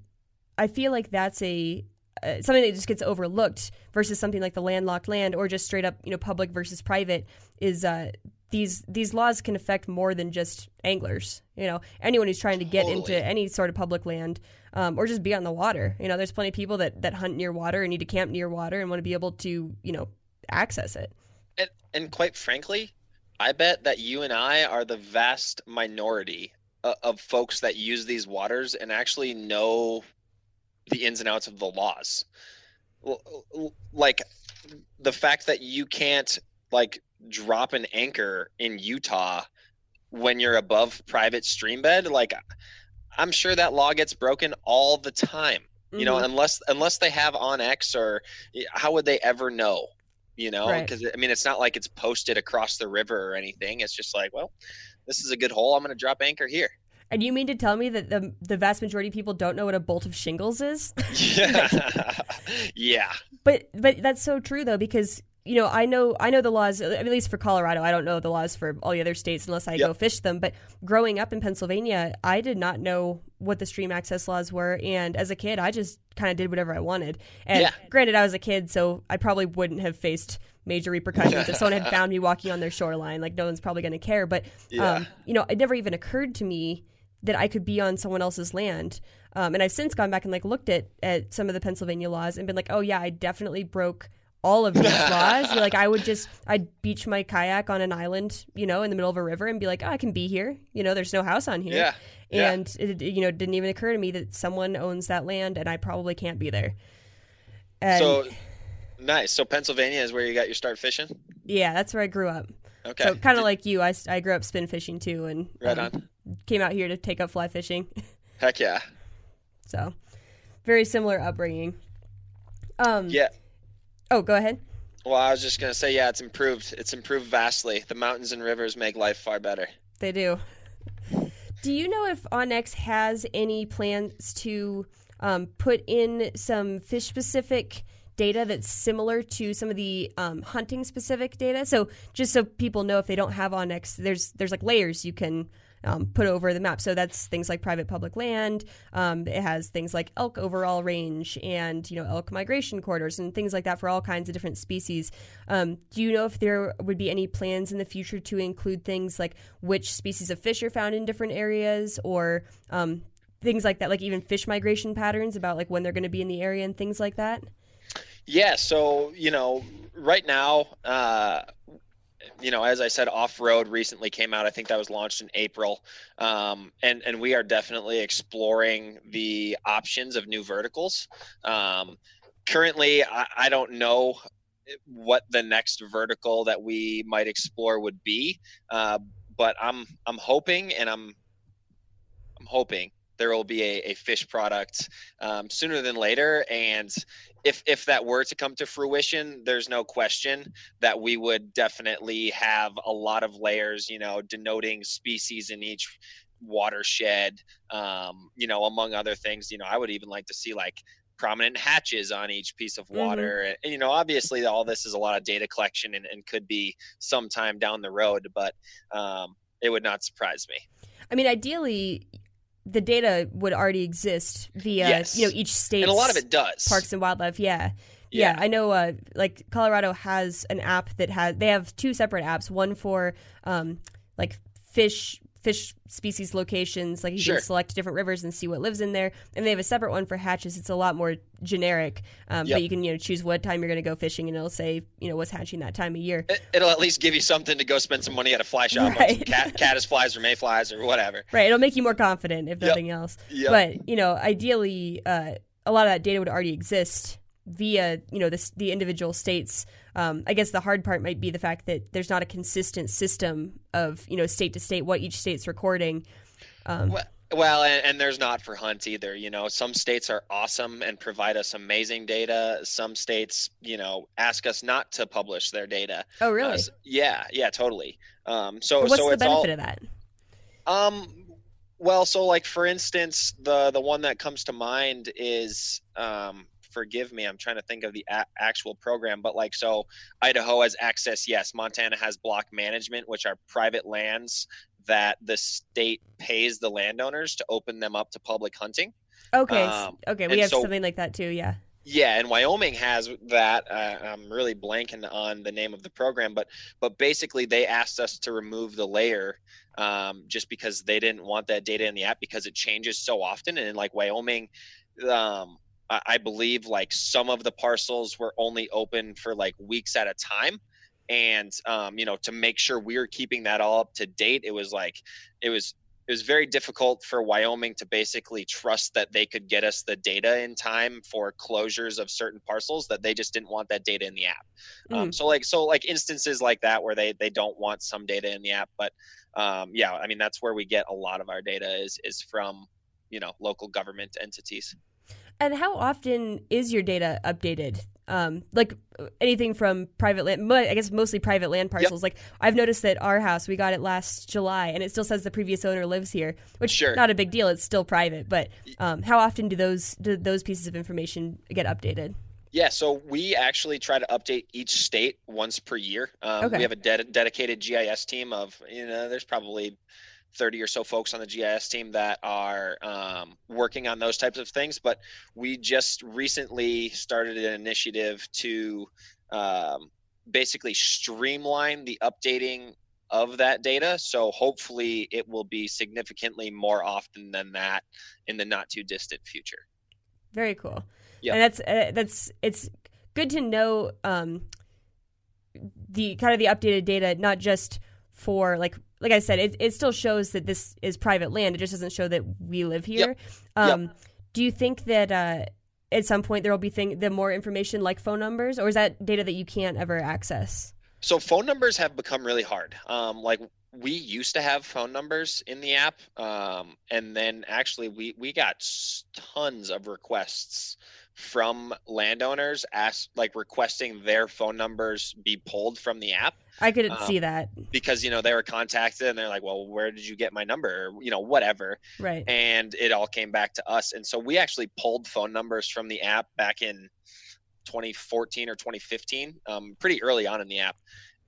I feel like that's a uh, something that just gets overlooked versus something like the landlocked land or just straight up you know public versus private is uh, these these laws can affect more than just anglers you know anyone who's trying to get Totally. into any sort of public land um, or just be on the water you know there's plenty of people that that hunt near water and need to camp near water and want to be able to you know access it and and quite frankly I bet that you and I are the vast minority uh, of folks that use these waters and actually know the ins and outs of the laws. Like the fact that you can't like drop an anchor in Utah when you're above private stream bed, like I'm sure that law gets broken all the time. You know, Mhm. unless unless they have onX or how would they ever know? You know, Right. because I mean, it's not like it's posted across the river or anything. It's just like, well, this is a good hole. I'm going to drop anchor here. And you mean to tell me that the the vast majority of people don't know what a bolt of shingles is? Yeah, yeah, But but that's so true though because you know I know I know the laws at least for Colorado I don't know the laws for all the other states unless I Yep. go fish them. But growing up in Pennsylvania I did not know what the stream access laws were. And as a kid I just kind of did whatever I wanted. And Yeah. granted I was a kid so I probably wouldn't have faced major repercussions. If someone had found me walking on their shoreline like no one's probably going to care. But Yeah. um, you know it never even occurred to me that I could be on someone else's land. Um, and I've since gone back and like looked at, at some of the Pennsylvania laws and been like, oh yeah, I definitely broke all of these laws. Like I would just I'd beach my kayak on an island, you know, in the middle of a river and be like, oh, I can be here. You know, there's no house on here. yeah, yeah. And it, it, you know, didn't even occur to me that someone owns that land and I probably can't be there. And so nice. So Pennsylvania is where you got your start fishing. yeah, that's where I grew up. Okay, So kind of like you, I, I grew up spin fishing too, and right um, on. Came out here to take up fly fishing. Heck yeah, So, very similar upbringing. Um, yeah. Oh, go ahead. Well, I was just gonna say, yeah, it's improved. It's improved vastly. The mountains and rivers make life far better. They do. Do you know if onX has any plans to um, put in some fish specific data that's similar to some of the um, hunting specific data? So just so people know, if they don't have onX, there's there's like layers you can. Um, put over the map. So that's things like private public land. Um, it has things like elk overall range and you know elk migration corridors and things like that for all kinds of different species. Um, do you know if there would be any plans in the future to include things like which species of fish are found in different areas or um, things like that, like even fish migration patterns about like when they're going to be in the area and things like that? Yeah, so you know, right now, uh, you know, as I said, off road recently came out. I think that was launched in April, um, and and we are definitely exploring the options of new verticals. Um, currently, I, I don't know what the next vertical that we might explore would be, uh, but I'm I'm hoping and I'm I'm hoping there will be a, a fish product um, sooner than later. And if if that were to come to fruition, there's no question that we would definitely have a lot of layers, you know, denoting species in each watershed um, you know among other things you know i would even like to see like prominent hatches on each piece of mm-hmm. water mm-hmm. and, you know obviously all this is a lot of data collection and, and could be sometime down the road but um, it would not surprise me i mean ideally the data would already exist via yes. you know each state and a lot of it does parks and wildlife yeah yeah, yeah I know. Uh, like Colorado has an app that has. They have two separate apps. One for um, like fish fish species locations. Like you sure. can select different rivers and see what lives in there. And they have a separate one for hatches. It's a lot more generic, um, yep. but you can you know choose what time you're going to go fishing, and it'll say you know what's hatching that time of year. It, will at least give you something to go spend some money at a fly shop, right. cat, caddis flies or mayflies or whatever. Right. It'll make you more confident if nothing yep. else. Yep. But you know, ideally, uh, a lot of that data would already exist via you know the, the individual states um, i guess the hard part might be the fact that there's not a consistent system of you know state to state what each state's recording. Um, well, well and, and, there's not for hunt either you know. Some states are awesome and provide us amazing data. Some states you know ask us not to publish their data. Oh really? Uh, yeah yeah totally. Um, so what's so the benefit all, of that? Um well so like for instance the the one that comes to mind is um forgive me i'm trying to think of the a- actual program but like so idaho has access yes montana has block management which are private lands that the state pays the landowners to open them up to public hunting okay um, okay we have so, something like that too yeah yeah, and Wyoming has that. Uh, I'm really blanking on the name of the program, but but basically they asked us to remove the layer um, just because they didn't want that data in the app because it changes so often. And in like Wyoming, um, I believe like some of the parcels were only open for like weeks at a time. And, um, you know, to make sure we were keeping that all up to date, it was like, it was, it was very difficult for Wyoming to basically trust that they could get us the data in time for closures of certain parcels that they just didn't want that data in the app. Um, mm. Um, so like so like instances like that where they they don't want some data in the app, but um, yeah, I mean that's where we get a lot of our data is is from you know local government entities. And how often is your data updated? Um, like anything from private land, I guess mostly private land parcels. Yep. Like I've noticed that our house, we got it last July, and it still says the previous owner lives here, which sure. not a big deal. It's still private, but um, how often do those do those pieces of information get updated? Yeah, so we actually try to update each state once per year. Um, okay. We have a de- dedicated GIS team of you know, there's probably 30 or so folks on the GIS team that are um, working on those types of things. But we just recently started an initiative to um, basically streamline the updating of that data. So hopefully it will be significantly more often than that in the not too distant future. Very cool. Yeah, and that's uh, that's it's good to know um, the kind of the updated data, not just for like like I said, it, it still shows that this is private land. It just doesn't show that we live here. Yep. Um, yep. Do you think that uh, at some point there will be thing the more information like phone numbers, or is that data that you can't ever access? So phone numbers have become really hard. Um, like we used to have phone numbers in the app, um, and then actually we we got tons of requests from landowners ask like requesting their phone numbers be pulled from the app I couldn't um, see that because you know they were contacted and they're like, "Well, where did you get my number?" Or, you know, whatever. Right. And it all came back to us, and so we actually pulled phone numbers from the app back in 2014 or 2015, um, pretty early on in the app,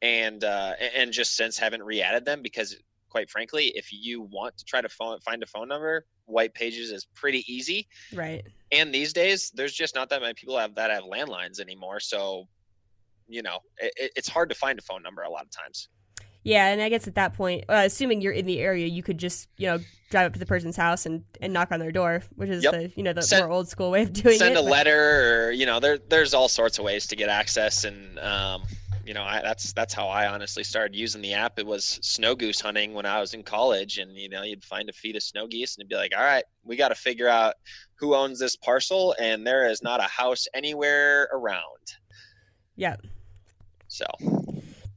and uh, and just since haven't re-added them because, quite frankly, if you want to try to phone, find a phone number, White Pages is pretty easy. Right. And these days, there's just not that many people have that have landlines anymore, so you know, it, it's hard to find a phone number a lot of times. Yeah, and I guess at that point, uh, assuming you're in the area, you could just you know drive up to the person's house and, and knock on their door, which is yep. the you know the send, more old school way of doing send it. Send a but... letter, or you know, there there's all sorts of ways to get access, and um, you know, I, that's that's how I honestly started using the app. It was snow goose hunting when I was in college, and you know, you'd find a feed of snow geese, and it'd be like, all right, we got to figure out who owns this parcel, and there is not a house anywhere around. Yeah. So,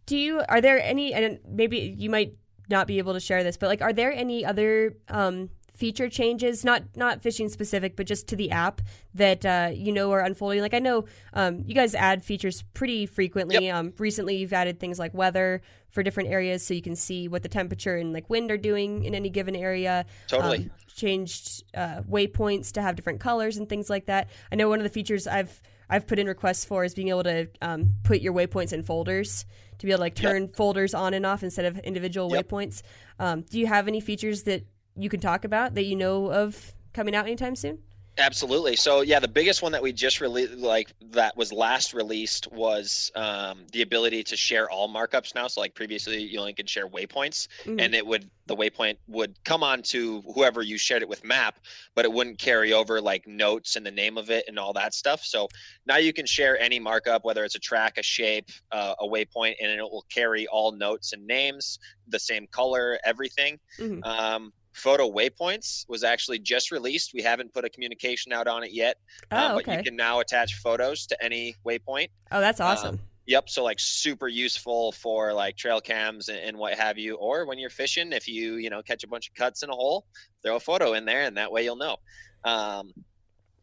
do you are there any and maybe you might not be able to share this, but like are there any other um, feature changes, not not fishing specific, but just to the app that uh, you know are unfolding? Like I know um, you guys add features pretty frequently. Yep. Um, recently, you've added things like weather for different areas, so you can see what the temperature and like wind are doing in any given area. Totally. Um, changed uh, waypoints to have different colors and things like that. I know one of the features I've I've put in requests for is being able to um, put your waypoints in folders to be able to like turn folders on and off instead of individual Yep. waypoints. Um, do you have any features that you can talk about that you know of coming out anytime soon? Absolutely. So yeah, the biggest one that we just released, like that was last released, was um, the ability to share all markups now. So like previously, you only could share waypoints, Mhm. and it would the waypoint would come on to whoever you shared it with map, but it wouldn't carry over like notes and the name of it and all that stuff. So now you can share any markup, whether it's a track, a shape, uh, a waypoint, and it will carry all notes and names, the same color, everything. Mhm. Um, photo waypoints was actually just released. We haven't put a communication out on it yet, Oh, uh, but okay. you can now attach photos to any waypoint. oh, that's awesome. Um, Yep. So like super useful for like trail cams and, and what have you, or when you're fishing, if you you know catch a bunch of cuts in a hole, throw a photo in there, and that way you'll know. Um,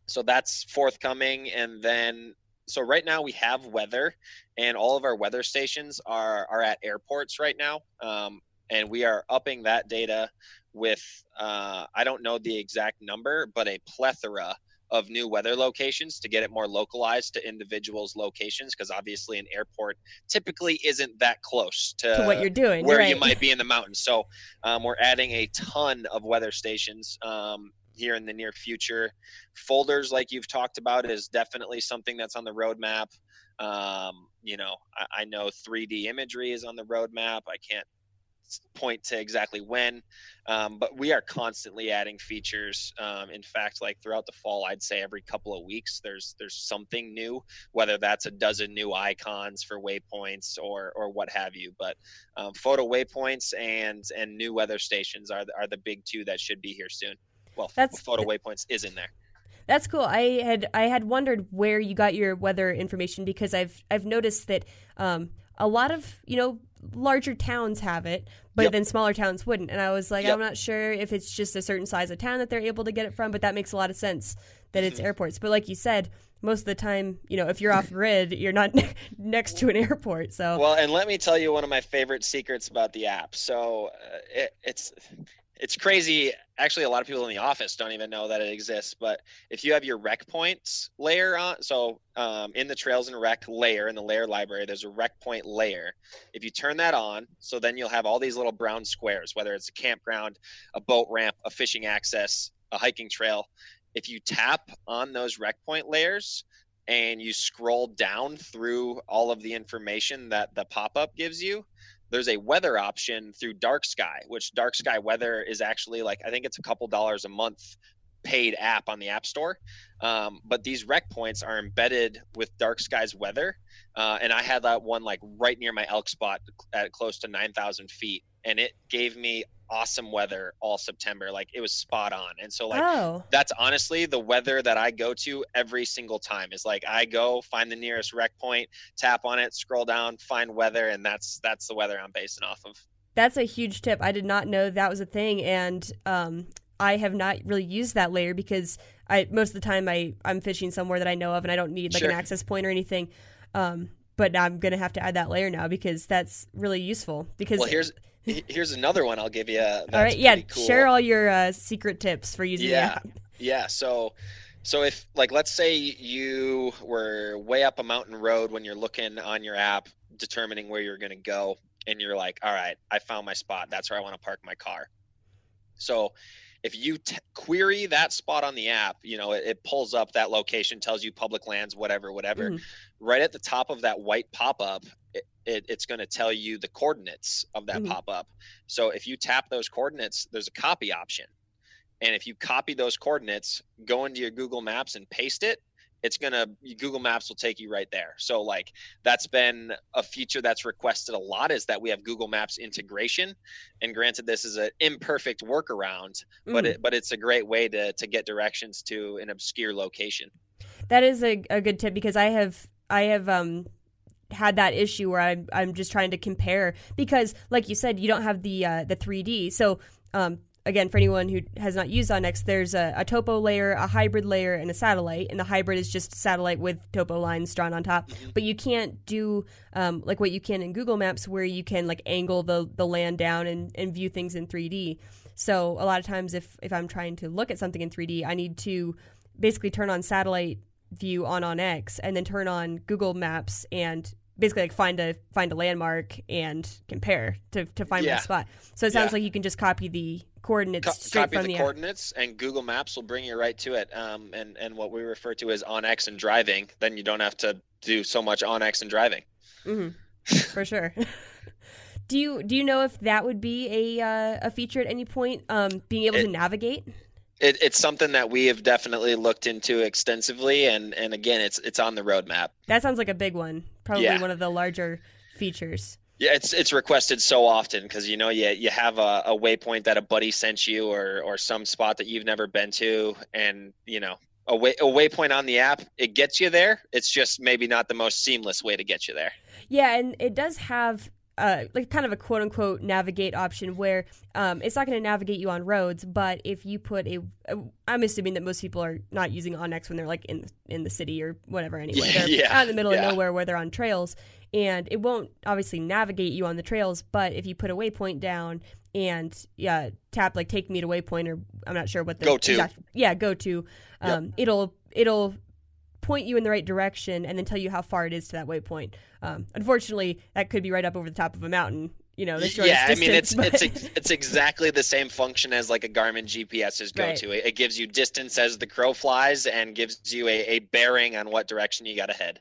so that's forthcoming, and then so right now we have weather, and all of our weather stations are are at airports right now, um, and we are upping that data with uh, I don't know the exact number, but a plethora of new weather locations to get it more localized to individuals' locations because obviously an airport typically isn't that close to, to what you're doing, where right. you might be in the mountains. So um, we're adding a ton of weather stations um, here in the near future. Folders, like you've talked about, is definitely something that's on the roadmap. Um, you know, I, I know 3D imagery is on the roadmap. I can't point to exactly when, um, but we are constantly adding features. Um, in fact, like throughout the fall, I'd say every couple of weeks there's there's something new, whether that's a dozen new icons for waypoints or or what have you. But um, photo waypoints and and new weather stations are the, are the big two that should be here soon. Well, That's- photo waypoints is in there. That's cool. I had I had wondered where you got your weather information because I've I've noticed that um, a lot of you know larger towns have it, but Yep. then smaller towns wouldn't. And I was like, Yep. I'm not sure if it's just a certain size of town that they're able to get it from, but that makes a lot of sense that it's Mm-hmm. airports. But like you said, most of the time, you know, if you're off grid, you're not next to an airport. So Well, and let me tell you one of my favorite secrets about the app. So uh, it, it's it's crazy. Actually, a lot of people in the office don't even know that it exists. But if you have your rec points layer on, so um, in the Trails and Rec layer in the layer library, there's a rec point layer. If you turn that on, so then you'll have all these little brown squares, whether it's a campground, a boat ramp, a fishing access, a hiking trail. If you tap on those rec point layers, and you scroll down through all of the information that the pop-up gives you there's a weather option through dark sky which dark sky weather is actually like i think it's a couple dollars a month paid app on the app store. Um, but these rec points are embedded with dark skies weather. Uh, and i had that one like right near my elk spot at close to 9000 feet. And it gave me awesome weather all september. Like it was spot on. And so like oh, that's honestly the weather that I go to every single time. Is like I go find the nearest rec point, tap on it, scroll down, find weather, and that's that's the weather I'm basing off of. that's a huge tip. I did not know that was a thing, and um, I have not really used that layer because I most of the time I I'm fishing somewhere that I know of, and I don't need like Sure. an access point or anything. Um, but I'm gonna have to add that layer now because that's really useful. Because Well, here's here's another one I'll give you. That's all right, yeah, cool. share all your uh, secret tips for using Yeah. Yeah. So, so if like let's say you were way up a mountain road when you're looking on your app, determining where you're going to go, and you're like, all right, I found my spot. That's where I want to park my car. So, if you t- query that spot on the app, you know it, it pulls up that location, tells you public lands, whatever, whatever. Mhm. Right at the top of that white pop-up, it, it, it's going to tell you the coordinates of that Mhm. pop-up. So if you tap those coordinates, there's a copy option. And if you copy those coordinates, go into your Google Maps and paste it, it's gonna Google Maps will take you right there. So like that's been a feature that's requested a lot is that we have Google Maps integration. And granted, this is an imperfect workaround, but Mm. it but it's a great way to to get directions to an obscure location. That is a, a good tip because I have I have um had that issue where I'm I'm just trying to compare because like you said you don't have the uh, the 3D so um again, for anyone who has not used onX, there's a, a, topo layer, a hybrid layer, and a satellite. And the hybrid is just satellite with topo lines drawn on top. Mm-hmm. But you can't do um, like what you can in Google Maps, where you can like angle the the land down and, and view things in 3D. So a lot of times, if if I'm trying to look at something in 3D, I need to basically turn on satellite view on onX and then turn on Google Maps and basically like find a find a landmark and compare to, to find yeah. my spot. So it sounds yeah. like you can just copy the coordinates Co- straight copy from the, the coordinates app. and Google Maps will bring you right to it. Um, and and what we refer to as on x and driving, then you don't have to do so much on x and driving. Mm-hmm. For sure. do you do you know if that would be a uh, a feature at any point? Um, being able it, to navigate. It, it's something that we have definitely looked into extensively, and and again, it's it's on the roadmap. That sounds like a big one. Probably yeah. one of the larger features. Yeah, it's it's requested so often because you know you you have a, a waypoint that a buddy sent you or or some spot that you've never been to, and you know a way a waypoint on the app it gets you there. It's just maybe not the most seamless way to get you there. Yeah, and it does have uh, like kind of a quote unquote navigate option where um, it's not going to navigate you on roads, but if you put a, a, I'm assuming that most people are not using onX when they're like in in the city or whatever anyway. They're yeah, out in the middle yeah. of nowhere where they're on trails, and it won't obviously navigate you on the trails. But if you put a waypoint down and yeah, tap like take me to waypoint or I'm not sure what the go to exact, yeah go to, um, yep. it'll it'll point you in the right direction and then tell you how far it is to that waypoint. Um, unfortunately, that could be right up over the top of a mountain. You know, the shortest yeah, I mean it's but... it's ex- it's exactly the same function as like a Garmin GPS's go to. Right. It, it, gives you distance as the crow flies and gives you a, a bearing on what direction you got to head.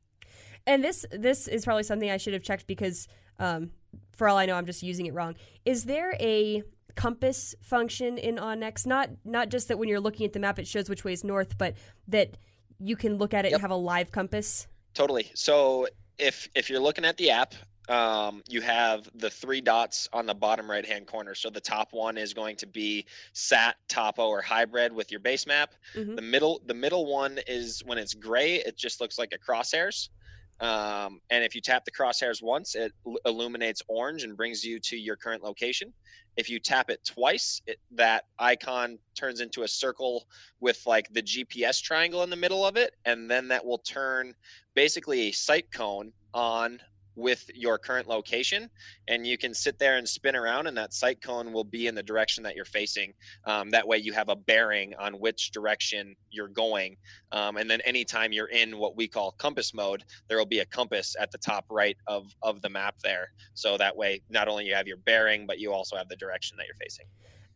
And this this is probably something I should have checked because um, for all I know, I'm just using it wrong. Is there a compass function in onX? Not not just that when you're looking at the map it shows which way is north, but that you can look at it yep. and have a live compass? Totally. So if if you're looking at the app, um, you have the three dots on the bottom right hand corner. So the top one is going to be sat, topo, or hybrid with your base map. Mm-hmm. The middle the middle one is when it's gray, it just looks like a crosshairs. Um, and if you tap the crosshairs once, it illuminates orange and brings you to your current location. If you tap it twice, it, that icon turns into a circle with like the GPS triangle in the middle of it. And then that will turn basically a sight cone on with your current location and you can sit there and spin around and that sight cone will be in the direction that you're facing. Um, that way you have a bearing on which direction you're going. Um, and then anytime you're in what we call compass mode there will be a compass at the top right of of the map there. So that way not only you have your bearing but you also have the direction that you're facing.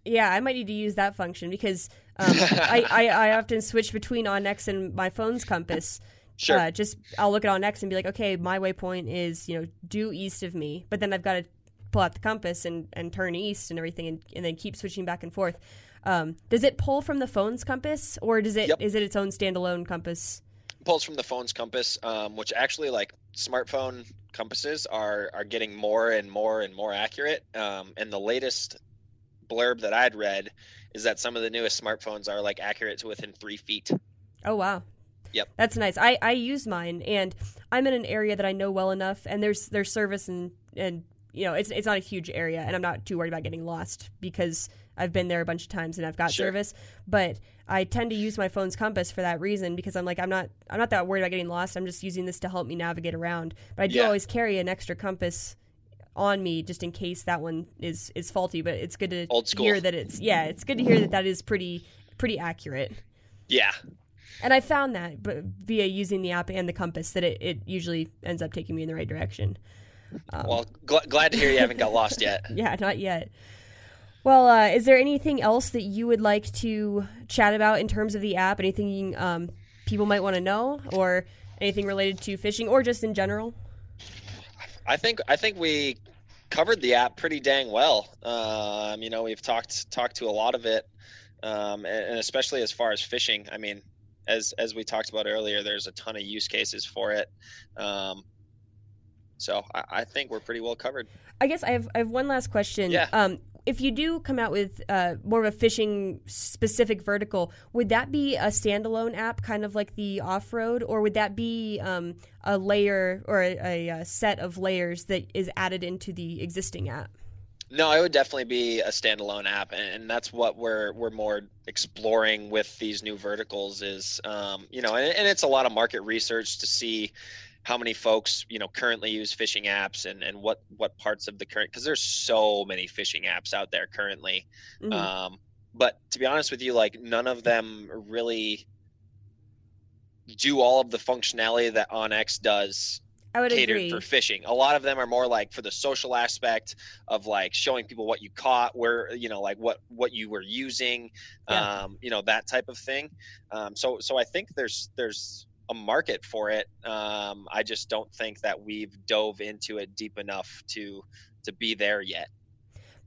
Yeah, I might need to use that function because um, I, I, I often switch between onX and my phone's compass. Sure. Uh, just I'll look at onX and be like, okay, my waypoint is you know due east of me, but then I've got to pull out the compass and, and turn east and everything, and, and then keep switching back and forth. Um, does it pull from the phone's compass, or does it yep. is it its own standalone compass? It pulls from the phone's compass, um, which actually like smartphone compasses are are getting more and more and more accurate. Um, and the latest blurb that I'd read is that some of the newest smartphones are like accurate to within three feet. Oh wow, Yep. That's nice. I, I use mine and I'm in an area that I know well enough and there's there's service and and you know, it's it's not a huge area and I'm not too worried about getting lost because I've been there a bunch of times and I've got sure. service. But I tend to use my phone's compass for that reason because I'm like I'm not I'm not that worried about getting lost. I'm just using this to help me navigate around. But I do yeah. always carry an extra compass on me just in case that one is is faulty. But it's good to hear that it's yeah, it's good to hear that that is pretty pretty accurate. Yeah, and I found that but via using the app and the compass that it, it usually ends up taking me in the right direction. Um, well, gl- glad to hear you haven't got lost yet. yeah, not yet. Well, uh, is there anything else that you would like to chat about in terms of the app? Anything um, people might want to know, or anything related to fishing, or just in general? I think I think we covered the app pretty dang well. Um, you know, we've talked talked to a lot of it, um, and, and especially as far as fishing. I mean, as as we talked about earlier, there's a ton of use cases for it. Um, so I, I, think we're pretty well covered. I guess I have I have one last question. Yeah. Um, if you do come out with uh, more of a fishing specific vertical, would that be a standalone app, kind of like the off road, or would that be um, a layer or a, a, set of layers that is added into the existing app? No, it would definitely be a standalone app, and that's what we're we're more exploring with these new verticals. Is um, you know, and, and it's a lot of market research to see how many folks you know currently use fishing apps and and what what parts of the current because there's so many fishing apps out there currently. Mhm. Um, but to be honest with you, like none of them really do all of the functionality that OnX does I would catered agree. for fishing. A lot of them are more like for the social aspect of like showing people what you caught, where you know, like what what you were using, Yeah. um, you know, that type of thing. Um, so so I think there's there's a market for it. Um, I just don't think that we've dove into it deep enough to to be there yet.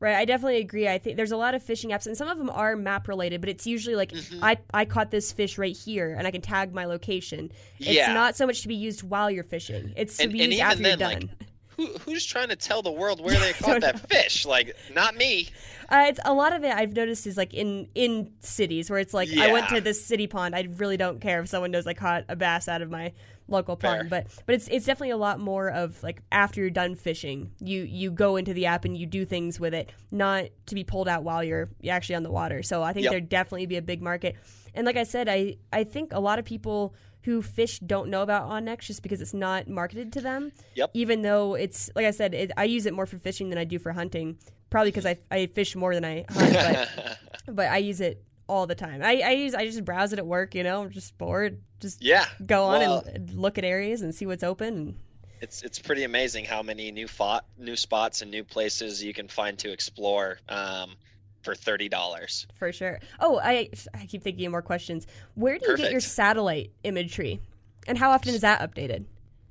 Right, I definitely agree. I think there's a lot of fishing apps, and some of them are map related, but it's usually like Mhm. I I caught this fish right here, and I can tag my location. It's yeah. not so much to be used while you're fishing; it's to And- be and used after you're then, like, done. Who, who's trying to tell the world where they caught that fish? Like, not me. Uh, it's a lot of it I've noticed is like in in cities where it's like I went to this city pond. I really don't care if someone knows I caught a bass out of my local Fair. pond, but but it's it's definitely a lot more of like after you're done fishing, you you go into the app and you do things with it, not to be pulled out while you're actually on the water. So I think Yep. there'd definitely be a big market. And like I said, I I think a lot of people who fish don't know about onX just because it's not marketed to them. Yep. Even though it's like I said, it, I use it more for fishing than I do for hunting. Probably because I, I fish more than I hunt, but but I use it all the time. I, I use I just browse it at work. You know, I'm just bored. Just yeah. go on Well, and look at areas and see what's open. It's it's pretty amazing how many new fought, new spots and new places you can find to explore um, for thirty dollars. for sure. Oh, I I keep thinking of more questions. Where do you get your satellite imagery, and how often is that updated?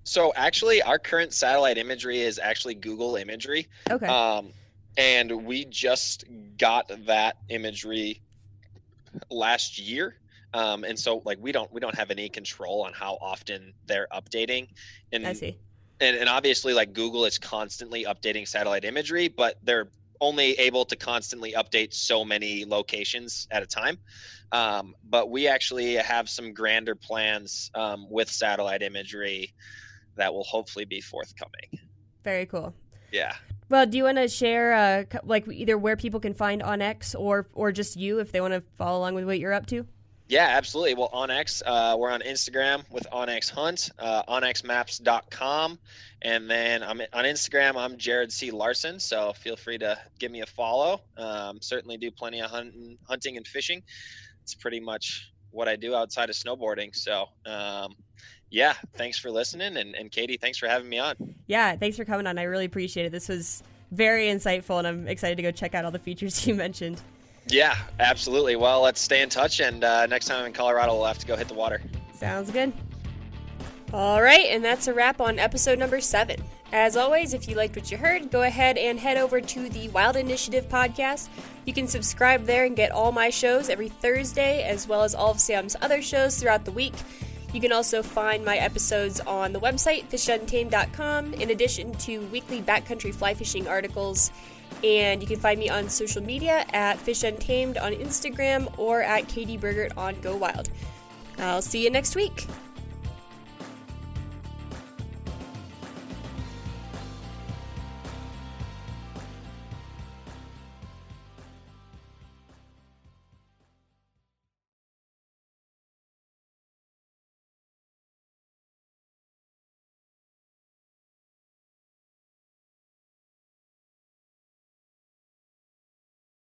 So actually, our current satellite imagery is actually Google imagery, Okay, um, and we just got that imagery last year. Um, and so like we don't we don't have any control on how often they're updating and I see. and, and obviously like google is constantly updating satellite imagery but they're only able to constantly update so many locations at a time um, but we actually have some grander plans um, with satellite imagery that will hopefully be forthcoming Very cool. yeah Well, do you want to share uh, like either where people can find onX or or just you if they want to follow along with what you're up to? Yeah, absolutely. Well, onX, uh, we're on Instagram with onX Hunt, uh, onxmaps.com. And then I'm on Instagram, I'm Jared C. Larsen. So feel free to give me a follow. Um, certainly do plenty of hunting, hunting and fishing. It's pretty much what I do outside of snowboarding. So, um, yeah, thanks for listening. And, and Katie, thanks for having me on. Yeah, thanks for coming on. I really appreciate it. This was very insightful, and I'm excited to go check out all the features you mentioned. Yeah, absolutely. Well, let's stay in touch. And uh, next time I'm in Colorado, we'll have to go hit the water. Sounds good. All right, and that's a wrap on episode number seven. As always, if you liked what you heard, go ahead and head over to the Wild Initiative podcast. You can subscribe there and get all my shows every Thursday, as well as all of Sam's other shows throughout the week. You can also find my episodes on the website, fishuntamed.com, in addition to weekly backcountry fly fishing articles. And you can find me on social media at Fish Untamed on Instagram or at Katie Burgert on Go Wild. I'll see you next week.